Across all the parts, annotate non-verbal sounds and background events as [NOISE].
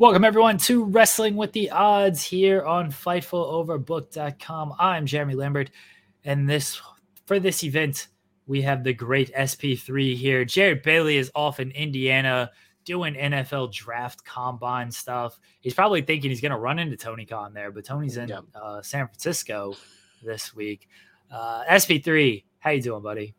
Welcome everyone to Wrestling with the Odds here on FightfulOverbook.com. I'm Jeremy Lambert, and this for this event we have the great SP3 here. Jared Bailey is off in Indiana doing NFL draft combine stuff. He's probably thinking he's going to run into Tony Khan there, but Tony's in yep. uh, San Francisco this week. Uh, SP3, how you doing, buddy?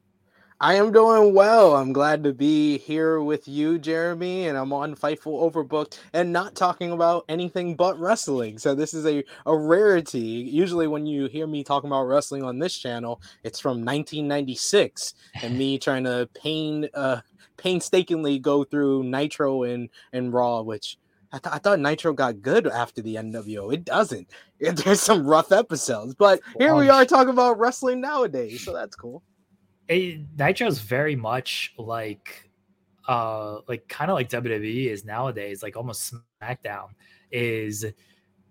I am doing well. I'm glad to be here with you, Jeremy, and I'm on Fightful Overbooked and not talking about anything but wrestling. So this is a, a rarity. Usually when you hear me talking about wrestling on this channel, it's from 1996 and me [LAUGHS] trying to pain uh painstakingly go through Nitro and and Raw, which I, th- I thought Nitro got good after the NWO. It doesn't. [LAUGHS] There's some rough episodes, but here we are talking about wrestling nowadays, so that's cool it, Nitro's very much like uh like kind of like WWE is nowadays, like almost SmackDown is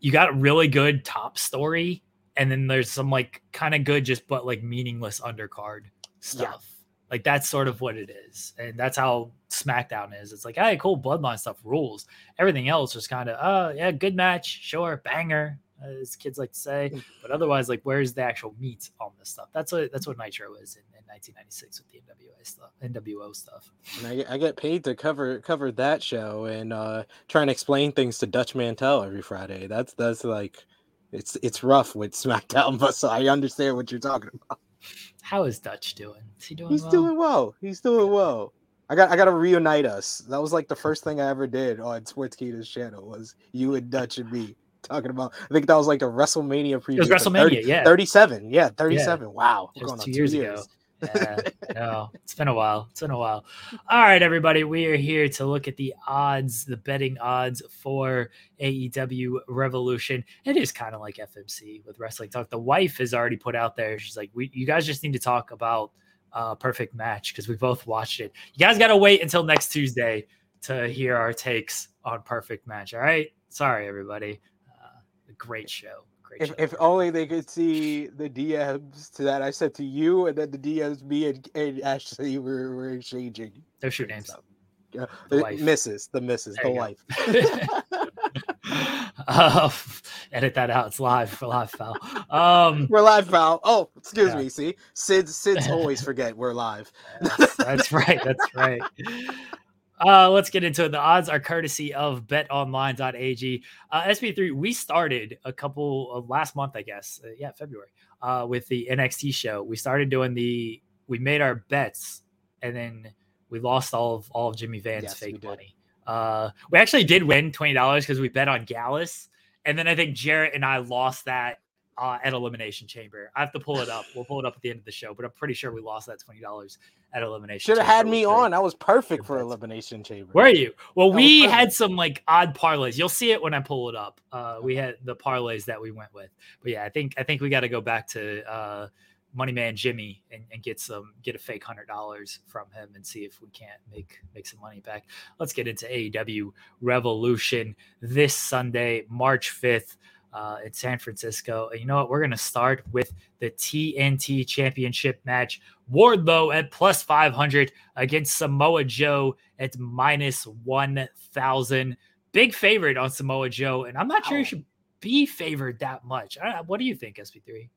you got a really good top story and then there's some like kind of good just but like meaningless undercard stuff. Yeah. Like that's sort of what it is. And that's how SmackDown is. It's like, hey, cool bloodline stuff rules. Everything else is kind of, oh yeah, good match, sure, banger, as kids like to say. Mm. But otherwise, like, where's the actual meat on this stuff? That's what that's what Nitro is in, in 1996 with the NWA stuff, NWO stuff. And I, I get paid to cover cover that show and uh, try and explain things to Dutch Mantell every Friday. That's that's like, it's it's rough with SmackDown, but so I understand what you're talking about. How is Dutch doing? Is he doing? He's well? doing well. He's doing well. I got I got to reunite us. That was like the first thing I ever did on Sports Sportskeeda's channel was you and Dutch and me talking about. I think that was like the WrestleMania preview. It was WrestleMania, 30, yeah. 37. Yeah, 37. Yeah. Wow. We're going two, years, years, ago. [LAUGHS] yeah, no, it's been a while. It's been a while. All right, everybody, we are here to look at the odds, the betting odds for AEW Revolution. It is kind of like FMC with Wrestling Talk. The wife has already put out there. She's like, "We, you guys just need to talk about uh, Perfect Match because we both watched it. You guys got to wait until next Tuesday to hear our takes on Perfect Match. All right, sorry, everybody great show. Great if, show. if only they could see the DMs to that I said to you, and then the DMs me and, and Ashley were, were exchanging. Your names. Yeah, the, the misses, the misses, the wife. uh, [LAUGHS] [LAUGHS] [LAUGHS] edit that out. It's live for live foul. Um, we're live foul. Oh, excuse yeah. me. See, Sid's Sid's always forget we're live. that's, that's right. That's right. Uh, let's get into it. The odds are courtesy of betonline.ag. Uh, SP3, we started a couple of last month, I guess. Uh, yeah, February, uh, with the NXT show. We started doing the, we made our bets and then we lost all of all of Jimmy Van's yes, fake money. Uh, we actually did win $20 because we bet on Gallus. And then I think Jarrett and I lost that uh, at Elimination Chamber. I have to pull it up. We'll pull it up at the end of the show, but I'm pretty sure we lost that twenty dollars at Elimination. Should have had me on. I was perfect for Elimination Chamber. Were you? Well, we had some like odd parlays. You'll see it when I pull it up. Uh, we had the parlays that we went with. But yeah, I think I think we got to go back to uh, Money Man Jimmy and, and get some get a fake hundred dollars from him and see if we can't make make some money back. Let's get into AEW Revolution this Sunday, March fifth uh, in San Francisco. And you know what? We're going to start with the TNT Championship match. Wardlow at plus 500 against Samoa Joe at minus 1,000. Big favorite on Samoa Joe. And I'm not sure he should be favored that much. what do you think, SP3?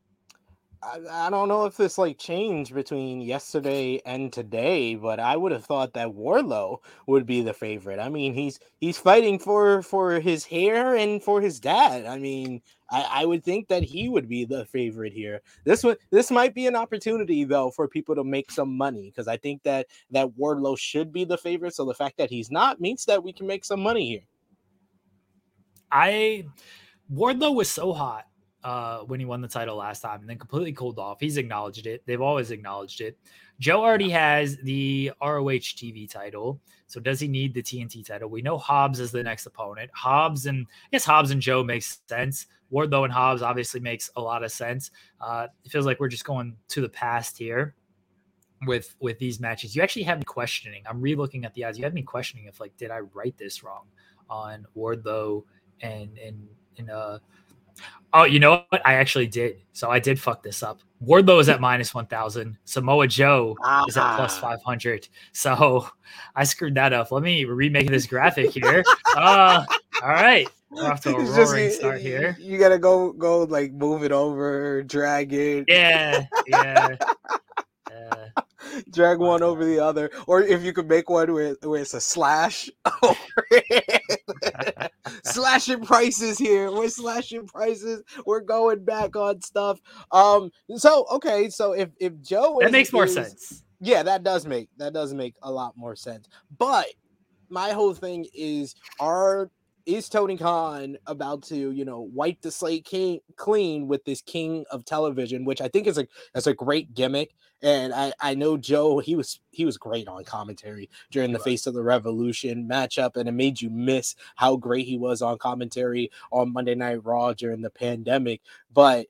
I, I don't know if this like changed between yesterday and today, but I would have thought that Wardlow would be the favorite. I mean, he's he's fighting for for his hair and for his dad. I mean, I, I would think that he would be the favorite here. This one this might be an opportunity though for people to make some money because I think that that Wardlow should be the favorite. So the fact that he's not means that we can make some money here. I Wardlow was so hot uh, when he won the title last time and then completely cooled off. He's acknowledged it. They've always acknowledged it. Joe already has the ROH TV title. So does he need the TNT title? We know Hobbs is the next opponent. Hobbs and I guess Hobbs and Joe makes sense. Wardlow and Hobbs obviously makes a lot of sense. Uh, it feels like we're just going to the past here with with these matches. You actually have me questioning. I'm re-looking at the odds. You have me questioning if like did I write this wrong on Wardlow and and and uh Oh, you know what? I actually did. So I did fuck this up. Wardlow is at minus 1,000. Samoa Joe uh-huh. is at plus 500. So [LAUGHS] I screwed that up. Let me remake this graphic here. Uh, All right. We're off to a It's roaring just- start here. You gotta go, go like move it over, drag it, Yeah, yeah. [LAUGHS] Uh, drag one over the other, or if you could make one where, where it's a slash [LAUGHS] over it. Slashing prices here. We're slashing prices. We're going back on stuff. Um. So okay. So if if Joe that makes more is- sense. Yeah, that does make that does make a lot more sense. But my whole thing is are is Tony Khan about to, you know, wipe the slate king, clean with this king of television, which I think is a that's a great gimmick. And I, I know Joe, he was he was great on commentary during the. Face of the Revolution matchup, and it made you miss how great he was on commentary on Monday Night Raw during the pandemic. But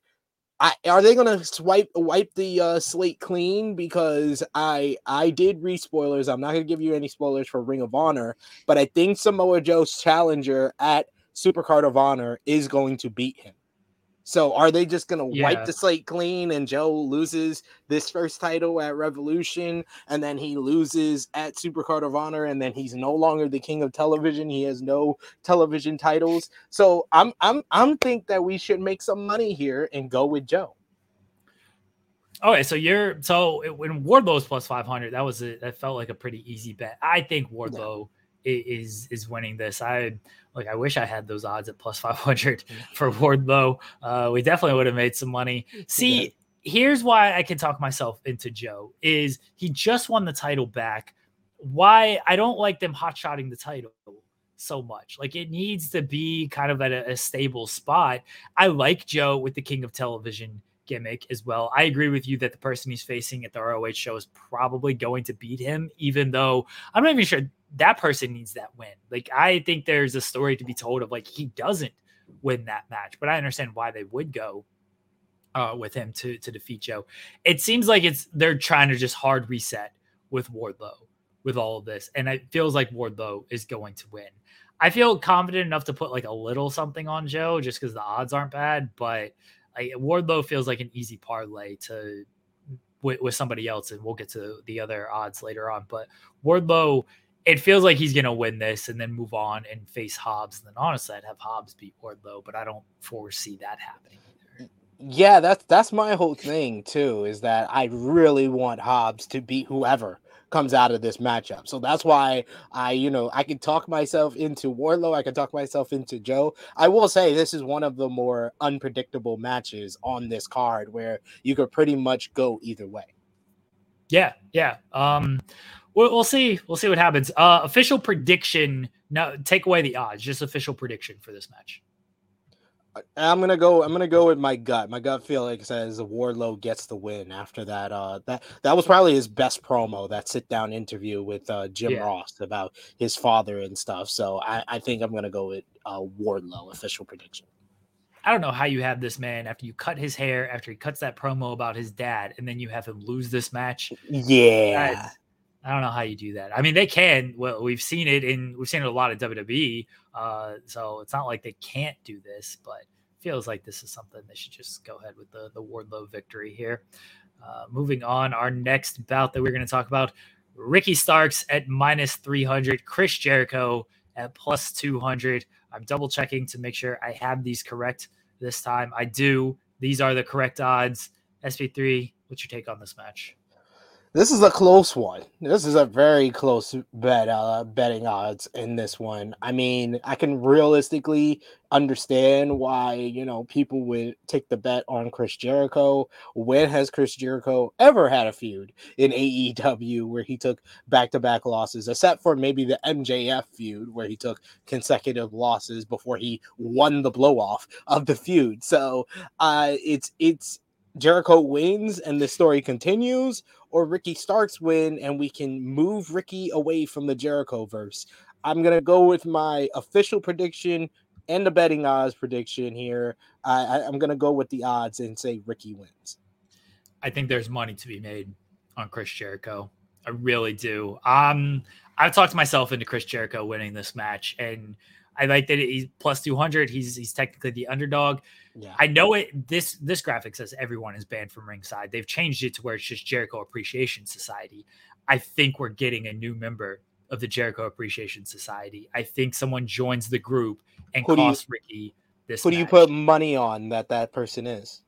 I, are they gonna swipe wipe the uh, slate clean? Because I I did read spoilers. I'm not gonna give you any spoilers for Ring of Honor, but I think Samoa Joe's challenger at Supercard of Honor is going to beat him. So are they just gonna Yeah. wipe the slate clean and Joe loses this first title at Revolution and then he loses at Supercard of Honor and then he's no longer the king of television. He has no television titles. So I'm I'm I'm think that we should make some money here and go with Joe. Okay, so you're so when Wardlow's plus five hundred, that was a that felt like a pretty easy bet. I think Wardlow i- is is winning this. I like I wish I had those odds at plus five hundred [LAUGHS] for Wardlow. Uh, we definitely would have made some money. [LAUGHS] See, here's why I can talk myself into Joe is he just won the title back. Why I don't like them hot shotting the title so much. Like it needs to be kind of at a, a stable spot. I like Joe with the King of Television gimmick as well. I agree with you that the person he's facing at the ROH show is probably going to beat him, even though I'm not even sure that person needs that win. Like I think there's a story to be told of like he doesn't win that match, but I understand why they would go uh, with him to to defeat Joe. It seems like it's they're trying to just hard reset with Wardlow with all of this, and it feels like Wardlow is going to win. I feel confident enough to put like a little something on Joe just because the odds aren't bad, but like Wardlow feels like an easy parlay to with, with somebody else, and we'll get to the other odds later on. But Wardlow, it feels like he's gonna win this and then move on and face Hobbs. And then honestly, I'd have Hobbs beat Wardlow, but I don't foresee that happening. either. Yeah, that's that's my whole thing too. Is that I really want Hobbs to beat whoever comes out of this matchup. So that's why I, you know, I can talk myself into Wardlow. I can talk myself into Joe. I will say this is one of the more unpredictable matches on this card where you could pretty much go either way. Yeah, yeah. Um, we'll, we'll see. We'll see what happens. Uh, official prediction. No, take away the odds. Just official prediction for this match. I'm gonna go. I'm gonna go with my gut. My gut feel like says Wardlow gets the win after that. Uh, that that was probably his best promo. That sit down interview with uh, Jim Yeah. Ross about his father and stuff. So I, I think I'm gonna go with uh, Wardlow. Official prediction. I don't know how you have this man after you cut his hair, after he cuts that promo about his dad, and then you have him lose this match. Yeah. That's- I don't know how you do that. I mean, they can. Well, we've seen it in we've seen it a lot of WWE. Uh, so it's not like they can't do this, but feels like this is something they should just go ahead with the the Wardlow victory here. Uh, moving on, our next bout that we're going to talk about: Ricky Starks at minus three hundred, Chris Jericho at plus two hundred. I'm double checking to make sure I have these correct this time. I do. These are the correct odds. SP3, what's your take on this match? This is a close one. This is a very close bet. Uh, betting odds in this one. I mean, I can realistically understand why you know people would take the bet on Chris Jericho. When has Chris Jericho ever had a feud in AEW where he took back-to-back losses, except for maybe the MJF feud where he took consecutive losses before he won the blow-off of the feud. So, uh, it's it's Jericho wins and the story continues, or Ricky Starks win and we can move Ricky away from the Jericho verse. I'm gonna go with my official prediction and the betting odds prediction here. I, I, I'm gonna go with the odds and say Ricky wins. I think there's money to be made on Chris Jericho. I really do. Um, I've talked myself into Chris Jericho winning this match, and I like that he's plus two hundred. He's he's technically the underdog. Yeah, I know it. This this graphic says everyone is banned from ringside. They've changed it to where it's just Jericho Appreciation Society. I think we're getting a new member of the Jericho Appreciation Society. I think someone joins the group and Who do you- Ricky this. Who do you put money on that that person is?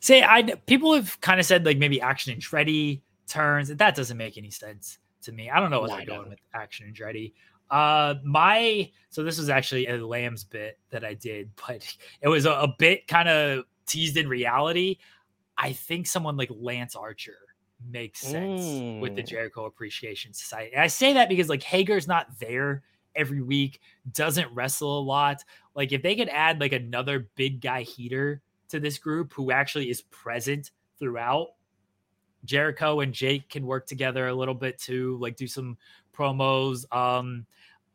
Say, I people have kind of said like maybe Action Andretti turns. That doesn't make any sense to me. I don't know what No, they're doing with Action Andretti. Uh, my so this was actually a Lamb's bit that I did, [LAUGHS] but it was a, a bit kind of teased in reality. I think someone like Lance Archer makes sense with the Mm. Jericho Appreciation Society. And I say that because like Hager's not there every week, doesn't wrestle a lot. Like if they could add like another big guy heater to this group who actually is present throughout, Jericho and Jake can work together a little bit too, like do some promos. Um,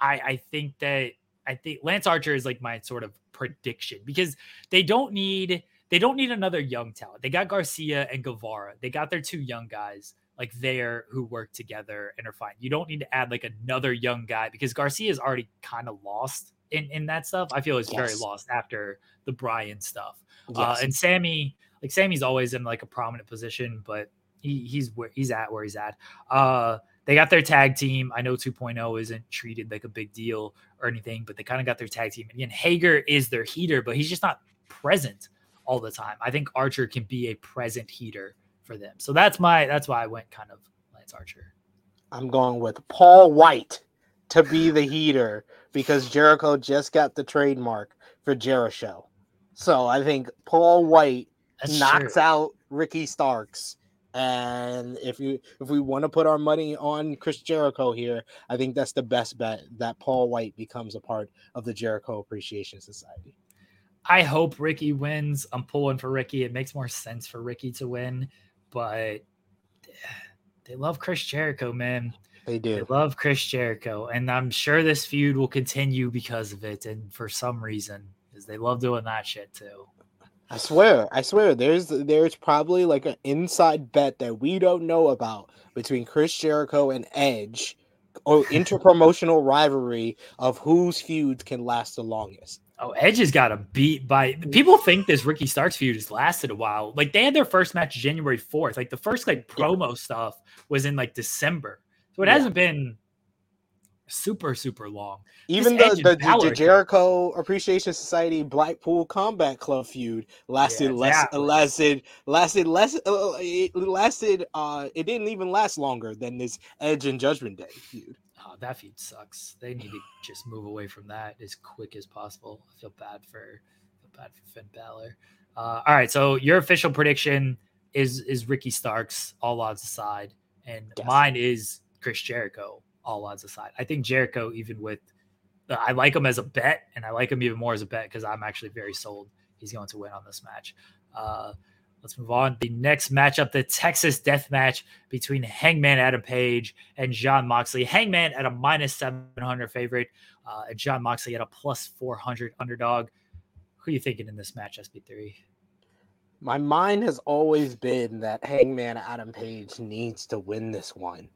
I I think that I think Lance Archer is like my sort of prediction because they don't need they don't need another young talent. They got Garcia and Guevara. They got their two young guys like there who work together and are fine. You don't need to add like another young guy because Garcia is already kind of lost in in that stuff. I feel he's very lost after the Brian stuff. Uh, and Sammy, like Sammy's always in like a prominent position, but he, he's where he's at where he's at. Uh, they got their tag team. I know 2.0 isn't treated like a big deal or anything, but they kind of got their tag team. Again, Hager is their heater, but he's just not present all the time. I think Archer can be a present heater for them. So that's my that's why I went kind of Lance Archer. I'm going with Paul White to be the heater because Jericho just got the trademark for Jericho. So I think Paul White That's knocks true. out Ricky Starks. And if you if we want to put our money on Chris Jericho here, I think that's the best bet that Paul White becomes a part of the Jericho Appreciation Society. I hope Ricky wins. I'm pulling for Ricky. It makes more sense for Ricky to win, but [SIGHS] they love Chris Jericho, man. They do. They love Chris Jericho, and I'm sure this feud will continue because of it, and for some reason, because they love doing that shit too. I swear, I swear, there's there's probably like an inside bet that we don't know about between Chris Jericho and Edge, or [LAUGHS] interpromotional rivalry of whose feuds can last the longest. Oh, Edge has got a beat by people think this Ricky Starks feud has lasted a while. Like they had their first match January 4th. Like the first like Yeah. promo stuff was in like December. So it Yeah. hasn't been super, super long. Even the, the, the, Jericho Appreciation Society Blackpool Combat Club feud lasted Yeah, less lasted lasted less uh, it lasted uh it didn't even last longer than this Edge and Judgment Day feud. Oh, that feud sucks. They need to [SIGHS] just move away from that as quick as possible. I feel bad for feel bad for Finn Balor. Uh, all right, so your official prediction is is Ricky Starks, all odds aside, and Yes. mine is Chris Jericho, all odds aside. I think Jericho, even with uh, I like him as a bet, and I like him even more as a bet because I'm actually very sold he's going to win on this match. Uh, let's move on. The next matchup, the Texas Death Match between Hangman Adam Page and John Moxley. Hangman at a minus 700 favorite, uh, and John Moxley at a plus 400 underdog. Who are you thinking in this match, SP3? My mind has always been that Hangman Adam Page needs to win this one.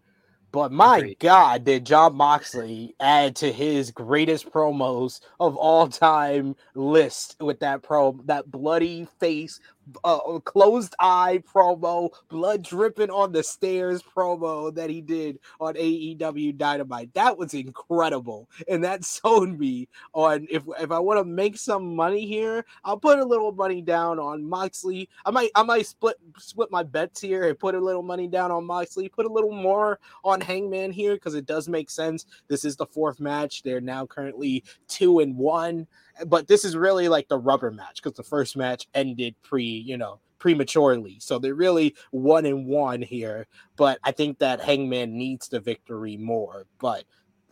But my Agreed. God, did John Moxley add to his greatest promos of all time list with that pro that bloody face, uh, closed eye promo, blood dripping on the stairs promo that he did on AEW Dynamite. That was incredible, and that [LAUGHS] sold me on if if I want to make some money here, I'll put a little money down on Moxley. I might I might split split my bets here and put a little money down on Moxley, put a little more on Hangman here because it does make sense. This is the fourth match. They're now currently two and one, but this is really like the rubber match because the first match ended pre, you know, prematurely. So they're really one and one here. But I think that Hangman needs the victory more. But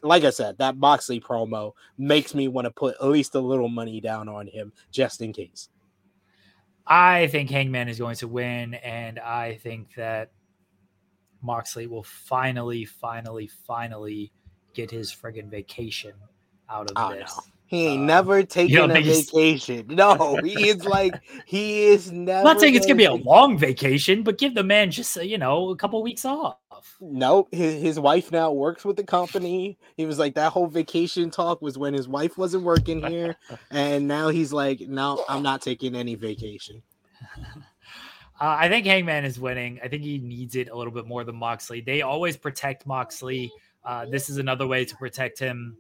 like I said, that Moxley promo makes me want to put at least a little money down on him just in case. I think Hangman is going to win, and I think that Moxley will finally, finally, finally get his friggin' vacation out of Oh, this. no. He ain't Uh, never taking a vacation. [LAUGHS] No, he is like he is never. I'm not saying it's gonna be a long vacation, but give the man just uh, you know a couple weeks off. Nope, his, his wife now works with the company. He was like that whole vacation talk was when his wife wasn't working here, [LAUGHS] and now he's like, no, I'm not taking any vacation. [LAUGHS] Uh, I think Hangman is winning. I think he needs it a little bit more than Moxley. They always protect Moxley Uh, this is another way to protect him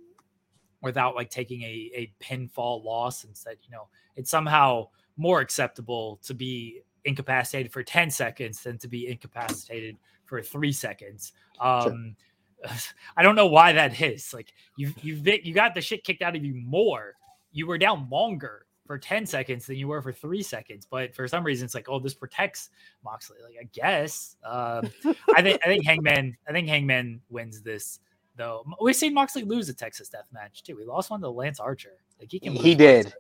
without like taking a, a pinfall loss. and said, you know, it's somehow more acceptable to be incapacitated for 10 seconds than to be incapacitated for three seconds. Um, sure. [LAUGHS] I don't know why that is. Like you you you got the shit kicked out of you more. You were down longer for 10 seconds than you were for three seconds. But for some reason, it's like, oh, this protects Moxley. Like, I guess. Um, I think I think Hangman, I think Hangman wins this though. We've seen Moxley lose a Texas death match too. We lost one to Lance Archer. Like he can he did.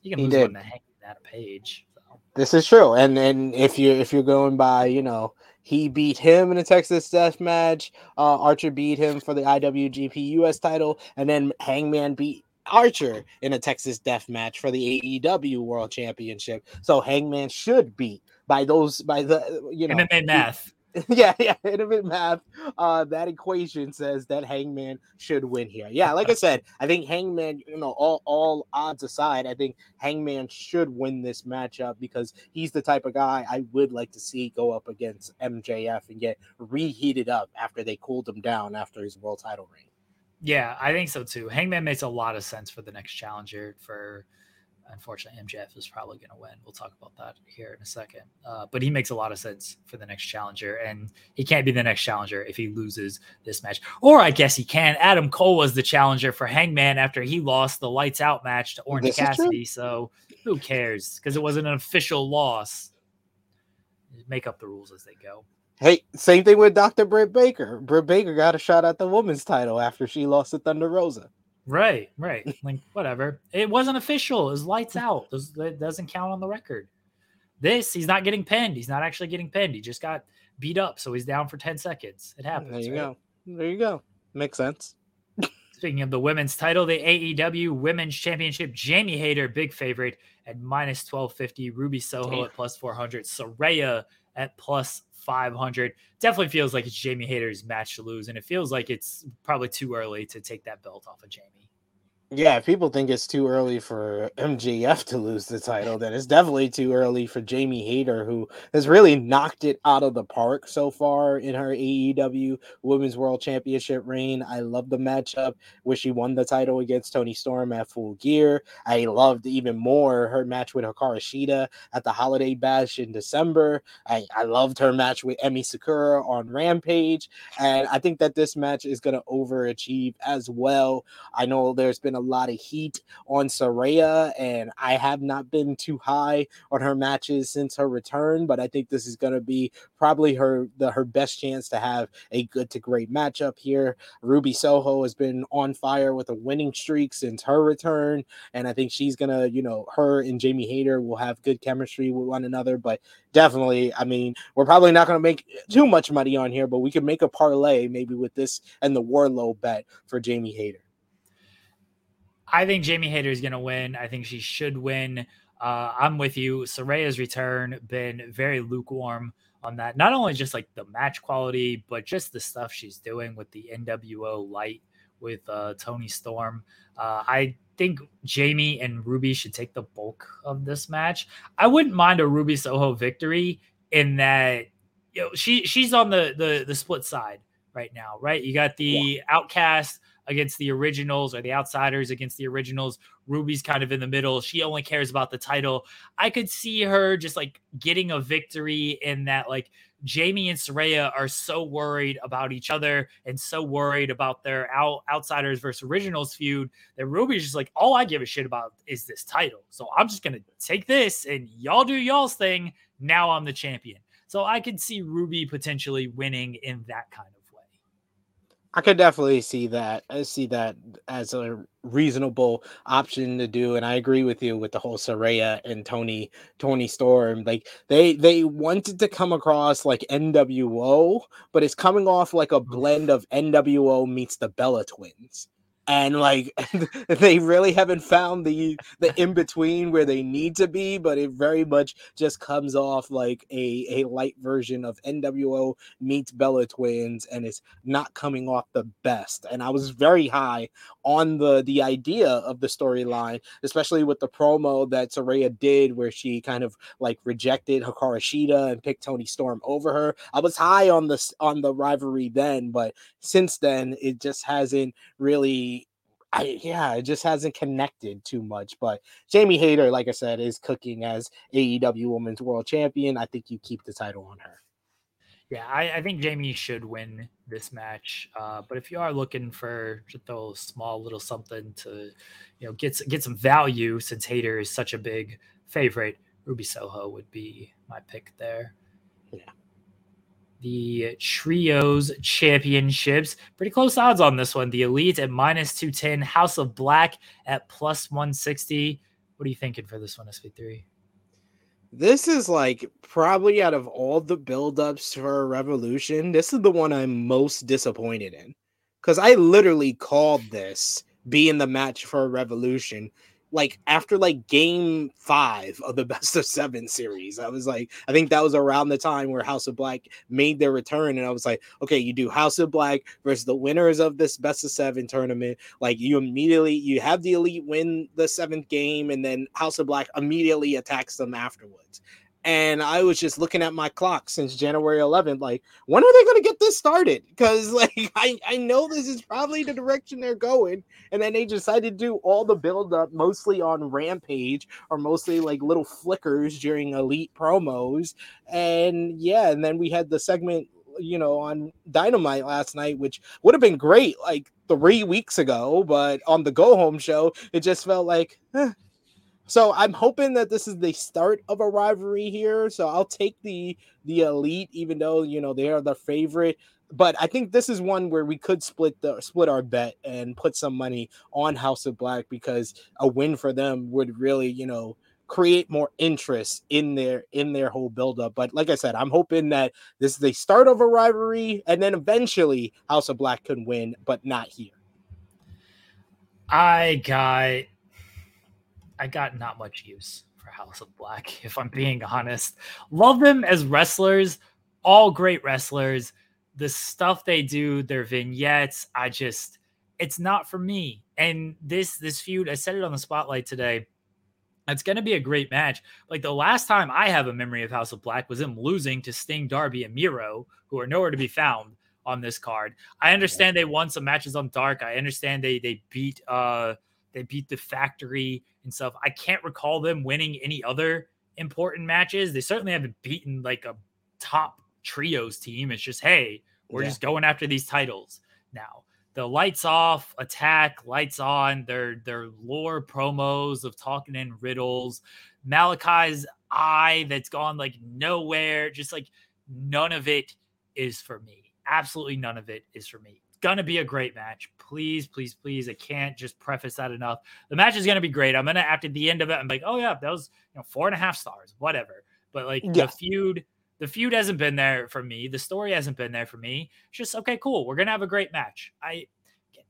he can he lose did. one to at a page. So. This is true. And and if you if you're going by, you know, he beat him in a Texas death match. Uh, Archer beat him for the IWGP US title, and then Hangman beat Archer in a Texas Death Match for the AEW World Championship. So Hangman should beat by those by the you know MMA math. [LAUGHS] Yeah, yeah, [LAUGHS] MMA math. Uh, that equation says that Hangman should win here. Yeah, like I [LAUGHS] said, I think Hangman. You know, all all odds aside, I think Hangman should win this matchup because he's the type of guy I would like to see go up against MJF and get reheated up after they cooled him down after his world title reign. Yeah, I think so too. Hangman makes a lot of sense for the next challenger. For unfortunately, MJF is probably going to win. We'll talk about that here in a second. Uh, but he makes a lot of sense for the next challenger, and he can't be the next challenger if he loses this match. Or I guess he can. Adam Cole was the challenger for Hangman after he lost the lights out match to Orange this Cassidy. So who cares? Because it wasn't an official loss. Make up the rules as they go. Hey, same thing with Dr. Britt Baker. Britt Baker got a shot at the women's title after she lost to Thunder Rosa. Right, right. [LAUGHS] Like whatever. It wasn't official. It was lights out. Does it doesn't count on the record. This, he's not getting pinned. He's not actually getting pinned. He just got beat up, so he's down for 10 seconds. It happens. There you right? go. There you go. Makes sense. Speaking of the women's title, the AEW Women's Championship, Jamie Hayter, big favorite at minus 1250, Ruby Soho Damn. at plus 400, Saraya at plus 500. Definitely feels like it's Jamie Hayter's match to lose, and it feels like it's probably too early to take that belt off of Jamie. Yeah, if people think it's too early for MJF to lose the title, then it's definitely too early for Jamie Hayter, who has really knocked it out of the park so far in her AEW Women's World Championship reign. I love the matchup where she won the title against Toni Storm at Full Gear. I loved even more her match with Hikaru Shida at the Holiday Bash in December. I, I loved her match with Emi Sakura on Rampage, and I think that this match is going to overachieve as well. I know there's been a lot of heat on Saraya, and I have not been too high on her matches since her return. But I think this is going to be probably her the her best chance to have a good to great matchup here. Ruby Soho has been on fire with a winning streak since her return, and I think she's gonna, you know, her and Jamie Hayter will have good chemistry with one another. But definitely, I mean, we're probably not gonna make too much money on here, but we could make a parlay maybe with this and the Wardlow bet for Jamie Hayter. I think Jamie Hayter is going to win. I think she should win. Uh, I'm with you. Saraya's return been very lukewarm on that. Not only just like the match quality, but just the stuff she's doing with the NWO light with uh, Toni Storm. Uh, I think Jamie and Ruby should take the bulk of this match. I wouldn't mind a Ruby Soho victory in that you know she she's on the the the split side right now, right? You got the yeah. outcast against the originals or the outsiders against the originals. Ruby's kind of in the middle. She only cares about the title. I could see her just like getting a victory in that, like, Jamie and Saraya are so worried about each other and so worried about their out, outsiders versus originals feud that Ruby's just like, all I give a shit about is this title. So I'm just to take this and y'all do y'all's thing. Now I'm the champion. So I could see Ruby potentially winning in that kind I could definitely see that. I see that as a reasonable option to do, and I agree with you with the whole Saraya and Tony Toni Storm. Like they they wanted to come across like NWO, but it's coming off like a mm. blend of NWO meets the Bella Twins. And like [LAUGHS] they really haven't found the the in between where they need to be but it very much just comes off like a a light version of NWO meets Bella Twins and it's not coming off the best. And I was very high on the the idea of the storyline especially with the promo that Saraya did where she kind of like rejected Hikaru Shida and picked Toni Storm over her. I was high on this on the rivalry then but since then it just hasn't really I, yeah, it just hasn't connected too much. But Jamie Hayter, like I said, is cooking as AEW Women's World Champion. I think you keep the title on her. Yeah, I, I think Jamie should win this match. Uh, but if you are looking for just a small little something to, you know, get get some value, since Hayter is such a big favorite, Ruby Soho would be my pick there. Yeah the trios championships. Pretty close odds on this one. The elite at minus 210, House of Black at plus 160. What are you thinking for this one, SP3? This is like probably out of all the buildups for a Revolution, this is the one I'm most disappointed in. Because I literally called this being the match for a Revolution like after like game five of the [LAUGHS] best of seven series. I was like, I think that was around the time where House of Black made their return. And I was like, okay, you do House of Black versus the winners of this best of seven tournament. Like you immediately you have the elite win the seventh game, and then House of Black immediately attacks them afterwards and I was just looking at my clock since January 11th, like, when are they going to get this started? [LAUGHS] Because, like, I, I know this is probably the direction they're going. And then they decided to do all the build up mostly on Rampage or mostly like little flickers during Elite promos. And yeah, and then we had the segment, you know, on Dynamite last night, which would have been great like three weeks ago. But on the go home show, it just felt like, eh, so I'm hoping that this is the start of a rivalry here. So I'll take the the elite, even though you know they are the favorite. But I think this is one where we could split the split our bet and put some money on House of Black because a win for them would really, you know, create more interest in their in their whole buildup. But like I said, I'm hoping that this is the start of a rivalry, and then eventually House of Black can win, but not here. I got I got not much use for House of Black, [LAUGHS] if I'm being honest. Love them as wrestlers, all great wrestlers. The stuff they do, their vignettes, I just it's not for me. And this this feud, I said it on the spotlight today. It's going to be a great match. Like the last time I have a memory of House of Black was him losing to Sting, Darby, and Miro, who are nowhere to be found on this card. I understand they won some matches on Dark. I understand they they beat uh they beat the factory and stuff. I can't recall them winning any other important matches. They certainly haven't beaten like a top trios team. It's just, hey, we're yeah. just going after these titles now. The lights off, attack, lights on, their their lore promos of talking in riddles, Malakai's eye that's gone like nowhere, just like none of it is for me. Absolutely none of it is for me going to be a great match. Please, please, please. I can't just preface that enough. The match is going to be great. I'm going to, after the end of it, I'm like, oh, yeah, that was, you know, four and a half stars, whatever. But like yeah. the feud, the feud hasn't been there for me. The story hasn't been there for me. It's just, okay, cool. We're going to have a great match. I,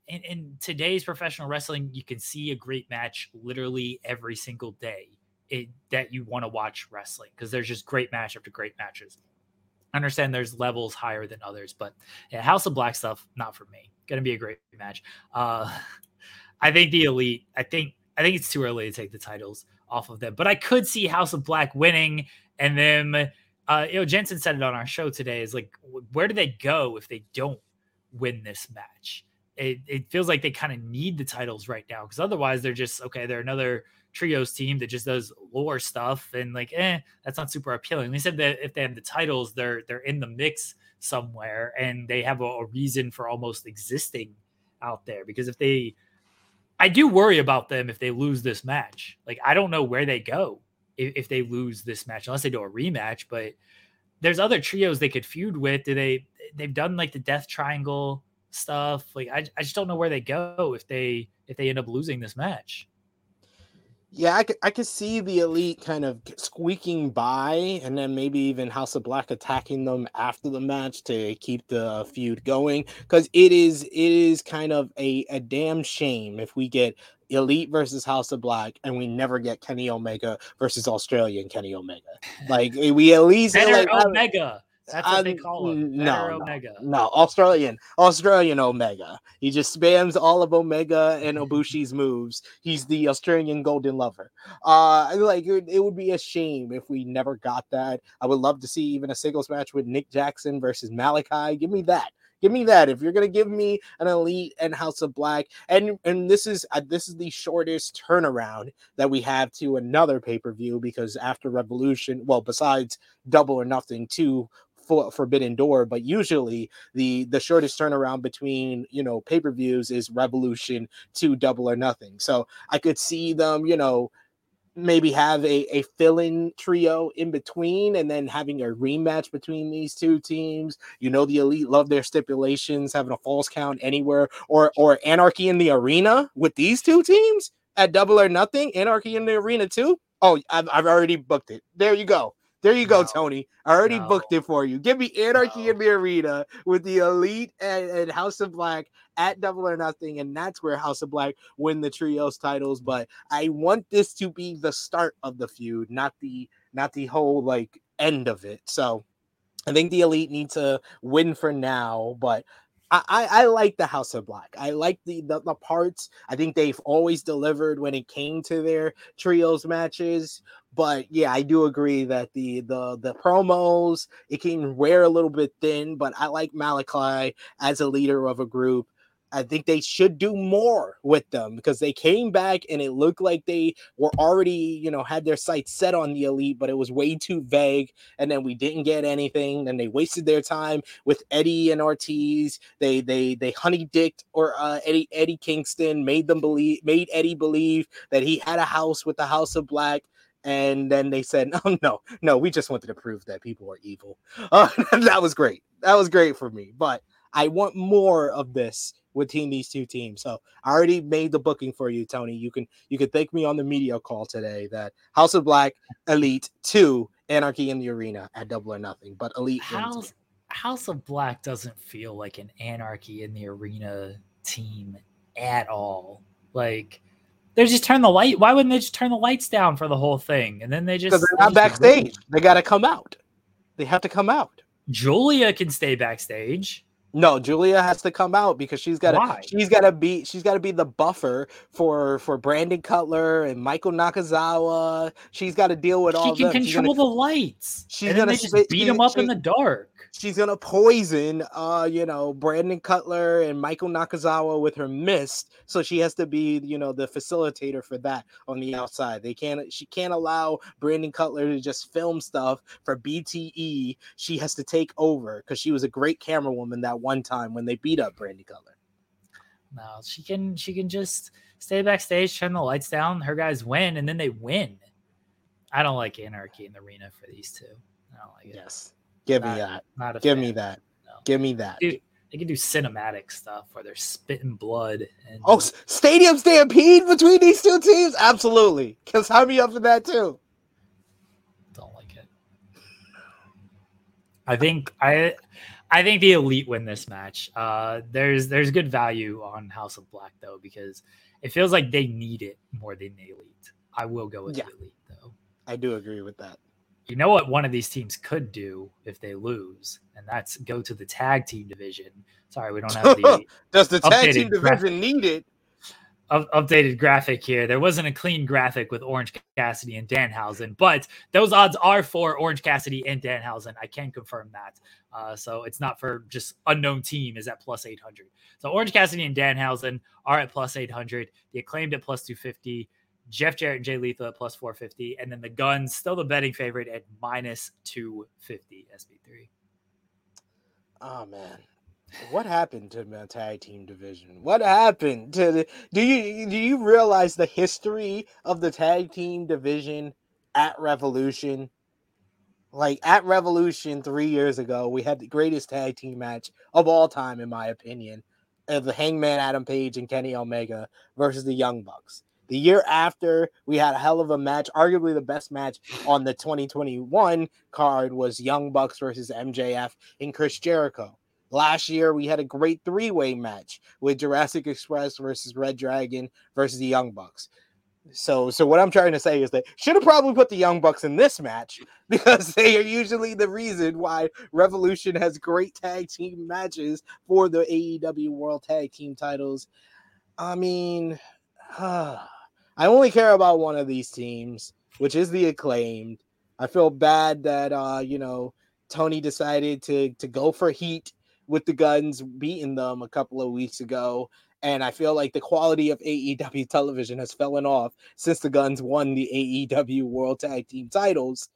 in, in today's professional wrestling, you can see a great match literally every single day it, that you want to watch wrestling because there's just great match after great matches. I understand there's levels higher than others, but yeah, House of Black stuff, not for me. Gonna be a great match. Uh, [LAUGHS] I think the elite. I think I think it's too early to take the titles off of them, but I could see House of Black winning, and then uh, you know Jensen said it on our show today. Is like, where do they go if they don't win this match? It, it feels like they kind of need the titles right now because otherwise they're just okay. They're another trios team that just does lore stuff and like eh that's not super appealing. They said that if they have the titles they're they're in the mix somewhere and they have a, a reason for almost existing out there because if they i do worry about them if they lose this match. Like i don't know where they go if, if they lose this match unless they do a rematch but there's other trios they could feud with. Do they they've done like the death triangle stuff. Like I, I just don't know where they go if they if they end up losing this match Yeah, I could, I could see the elite kind of squeaking by, and then maybe even House of Black attacking them after the match to keep the feud going. Because it is it is kind of a, a damn shame if we get Elite versus House of Black, and we never get Kenny Omega versus Australian Kenny Omega. Like eh, we at least Better like, Omega. That's what they Um, call him. no, no. No, Australian, Australian Omega. He just spams all of Omega and Ibushi's moves. He's the Australian Golden Lover. Uh, like it, it would be a shame if we never got that. I would love to see even a singles match with Nick Jackson versus Malakai. Give me that. Give me that. If you're gonna give me an elite and House of Black, and and this is uh, this is the shortest turnaround that we have to another pay per view because after Revolution, well, besides Double or Nothing, two for Forbidden Door, but usually the the shortest turnaround between you know pay per views is Revolution to Double or Nothing. So I could see them, you know, maybe have a, a fill-in trio in between and then having a rematch between these two teams. You know, the elite love their stipulations, having a false count anywhere, or or anarchy in the arena with these two teams at double or nothing, anarchy in the arena too. Oh, I've, I've already booked it. There you go. There you go, No. Tony. I already No. booked it for you. Give me Anarchy No. in the Arena with the Elite and, and House of Black at Double or Nothing, and that's where House of Black win the trios titles. But I want this to be the start of the feud, not the not the whole like end of it. So I think the Elite need to win for now, but. I, I, like the House of Black. I like the, the the parts. I think they've always delivered when it came to their trios matches but yeah, I do agree that the the the promos it can wear a little bit thin, but I like Malakai as a leader of a group. I think they should do more with them because they came back and it looked like they were already, you know, had their sights set on the elite, but it was way too vague. And then we didn't get anything. Then they wasted their time with Eddie and Ortiz. They they they honey dicked or uh, Eddie Eddie Kingston made them believe made Eddie believe that he had a house with the House of Black and then they said, "No, [LAUGHS] no, no, we just wanted to prove that people are evil." Uh, [LAUGHS] that was great. That was great for me. But I want more of this between these two teams. So I already made the booking for you, Tony. You can you can thank me on the media call today that House of Black Elite Two Anarchy in the Arena at Double or Nothing, but Elite House. House of Black doesn't feel like an anarchy in the arena team at all. Like they just turn the light. Why wouldn't they just turn the lights down for the whole thing? And then they just because they're not backstage. They got to come out. They have to come out. Julia can stay backstage. No, Julia has to come out because she's got to she's got to be she's got to be the buffer for for Brandon Cutler and Michael Nakazawa. She's got to deal with all She can them. Control gonna, the lights. she's and gonna they just beat she- them up in the dark. She's gonna poison uh you know Brandon Cutler and Michael Nakazawa with her mist. So she has to be you know the facilitator for that on the outside. They can't she can't allow Brandon Cutler to just film stuff for BTE. She has to take over because she was a great camera woman that one time when they beat up Brandon Cutler. No, she can she can just stay backstage, turn the lights down, her guys win, and then they win. I don't like anarchy in the arena for these two. I don't like it. Yes. Give me that. Not Give fan. me that. No. Give me that. Dude, they can do cinematic stuff where they're spitting blood and Oh, stadium stampede between these two teams? Absolutely. Can sign me up for that too. don't like it. I think I I think the elite win this match. Uh there's there's good value on House of Black though because it feels like they need it more than the elite. I will go with Yeah. the elite though. I do agree with that. You know what one of these teams could do if they lose, and that's go to the tag team division. Sorry, we don't have the [LAUGHS] Does the tag team division need it? up- updated graphic here. There wasn't a clean graphic with Orange Cassidy and Danhausen, but those odds are for Orange Cassidy and Danhausen. I can confirm that. Uh, so it's not for just unknown team is at plus 800. So Orange Cassidy and Danhausen are at plus 800. The acclaimed at plus 250. Jeff Jarrett and Jay Lethal at plus 450. And then the Guns, still the betting favorite at minus 250 SB3. Oh ah, man. What happened to the tag team division? What happened to the do you do you realize the history of the tag team division at Revolution? Like at Revolution three years ago, we had the greatest tag team match of all time, in my opinion, of the Hangman Adam Page and Kenny Omega versus the Young Bucks. The year after, we had a hell of a match. Arguably the best match on the 2021 card was Young Bucks versus MJF and Chris Jericho. Last year, we had a great three way match with Jurassic Express versus Red Dragon versus the Young Bucks. So, so what I'm trying to say is that should have probably put the Young Bucks in this match [LAUGHS] because they are usually the reason why Revolution has great tag team matches for the AEW World Tag Team titles. I mean, uh, [SIGHS] I only care about one of these teams, which is the acclaimed. I feel bad that uh, you know, Tony decided to to go for heat with the guns beating them a couple of weeks ago. And I feel like the quality of AEW [LAUGHS] television has fallen off since the Guns won the AEW World Tag Team titles.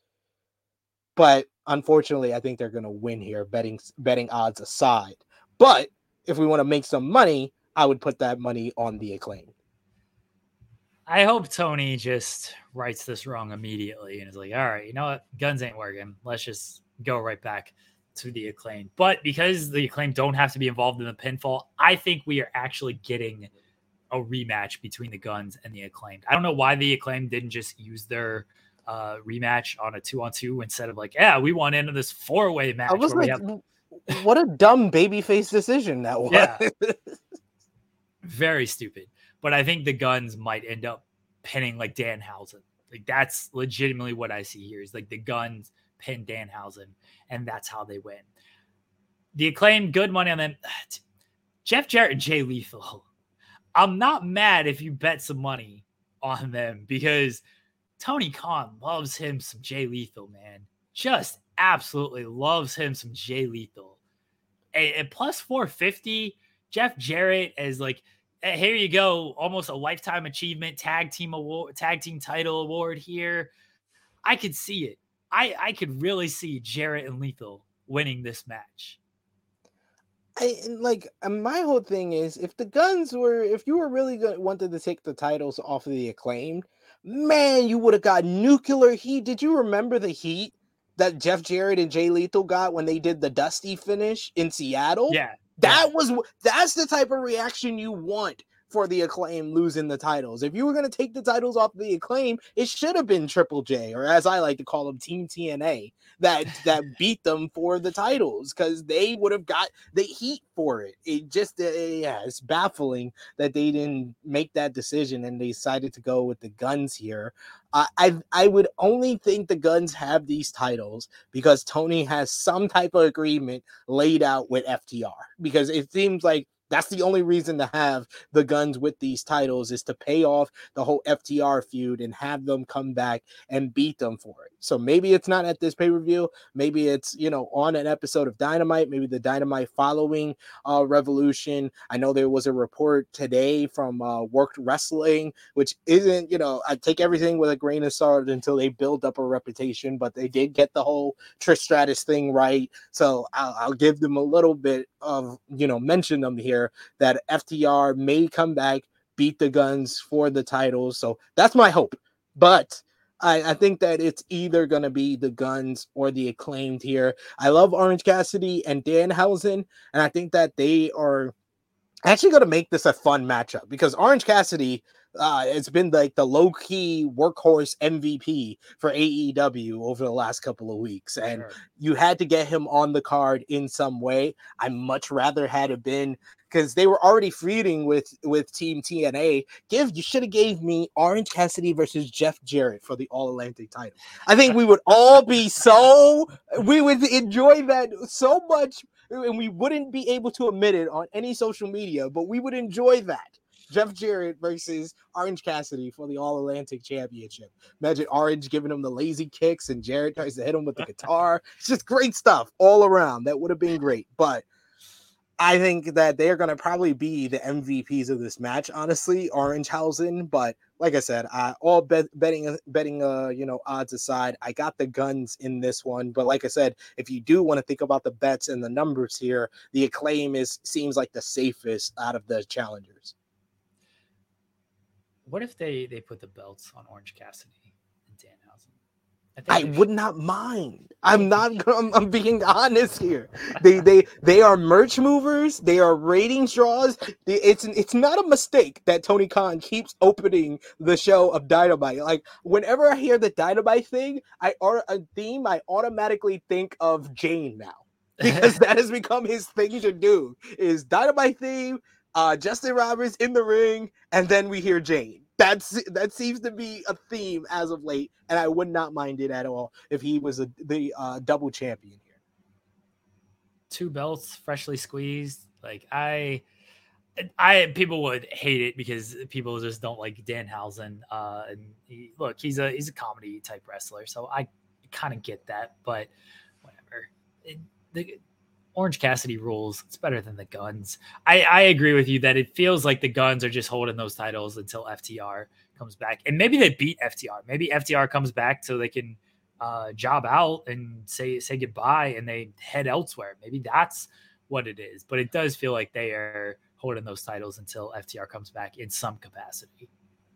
But unfortunately, I think they're going to win here, betting betting odds aside. But if we want to make some money, I would put that money on the acclaim. I hope Tony just writes this wrong immediately and is like, all right, you know what? Guns ain't working. Let's just go right back to the acclaim. But because the acclaim don't have to be involved in the pinfall, I think we are actually getting a rematch between the guns and the acclaimed. I don't know why the acclaim didn't just use their uh, rematch on a two on two instead of like, yeah, we want into this four way match. I was like, have... what a dumb babyface decision that [LAUGHS] was. Yeah. [LAUGHS] Very stupid. But I think the guns might end up pinning like Danhausen. Like that's legitimately what I see here is like the guns pin Danhausen, and that's how they win. The acclaim, good money on them. [SIGHS] Jeff Jarrett and Jay Lethal. I'm not mad if you bet some money on them because Tony Khan loves him some Jay Lethal, man. Just absolutely loves him some Jay Lethal. And, plus 450, Jeff Jarrett is like, Eh, here you go, almost a lifetime achievement tag team award, tag team title award here. I could see it. I I could really see Jarrett and Lethal winning this match. I like my whole thing is if the guns were if you were really going wanted to take the titles off of the acclaimed, man, you would have got nuclear heat. Did you remember the heat that Jeff Jarrett and Jay Lethal got when they did the Dusty finish in Seattle? Yeah. That yeah. was that's the type of reaction you want for the acclaim losing the titles. If you were going to take the titles off the acclaim, it should have been Triple J, or as I like to call them, Team TNA, that that [LAUGHS] beat them for the titles because they would have got the heat for it. It just, uh, yeah, it's baffling that they didn't make that decision and they decided to go with the guns here. Uh, I I would only think the guns have these titles because Tony has some type of agreement laid out with FTR because it seems like that's the only reason to have the guns with these titles is to pay off the whole FTR feud and have them come back and beat them for it. So maybe it's not at this pay per view. Maybe it's you know on an episode of Dynamite. Maybe the Dynamite following uh, Revolution. I know there was a report today from uh, Worked Wrestling, which isn't you know I take everything with a grain of salt until they build up a reputation, but they did get the whole Trish Stratus thing right. So I'll, I'll give them a little bit of you know mention them here that FTR may come back, beat the Guns for the titles. So that's my hope. But I, I think that it's either going to be the Guns or the acclaimed here. I love Orange Cassidy and Dan Danhausen, and I think that they are actually going to make this a fun matchup because Orange Cassidy uh, it's been like the low key workhorse MVP for AEW over the last couple of weeks, and sure. you had to get him on the card in some way. I much rather had it been because they were already feuding with with Team TNA. Give you should have gave me Orange Cassidy versus Jeff Jarrett for the All Atlantic title. I think we would all be so we would enjoy that so much, and we wouldn't be able to admit it on any social media, but we would enjoy that. Jeff Jarrett versus Orange Cassidy for the All Atlantic Championship. Imagine Orange giving him the lazy kicks and Jarrett tries to hit him with the guitar. It's just great stuff all around. That would have been great. But I think that they're going to probably be the MVPs of this match, honestly, Orangehausen. But like I said, uh, all bet, betting, betting, uh, you know, odds aside, I got the guns in this one. But like I said, if you do want to think about the bets and the numbers here, the acclaim is seems like the safest out of the challengers. What if they they put the belts on Orange Cassidy? I, I would not mind. I'm not. I'm, I'm, being honest here. They they they are merch movers. They are ratings draws. It's it's not a mistake that Tony Khan keeps opening the show of Dynamite. Like whenever I hear the Dynamite thing, I or a theme, I automatically think of Jane now [LAUGHS] because that has become his thing to do. Is Dynamite theme, uh, Justin Roberts in the ring, and then we hear Jane that's that seems to be a theme as of late, and I would not mind it at all if he was a, the uh, double champion here. Two belts, freshly squeezed. Like I, I people would hate it because people just don't like Danhausen. Uh, and he, look, he's a he's a comedy type wrestler, so I kind of get that. But whatever. It, the, Orange Cassidy rules. It's better than the guns. I, I agree with you that it feels like the guns are just holding those titles until FTR comes back, and maybe they beat FTR. Maybe FTR comes back so they can uh, job out and say say goodbye, and they head elsewhere. Maybe that's what it is. But it does feel like they are holding those titles until FTR comes back in some capacity.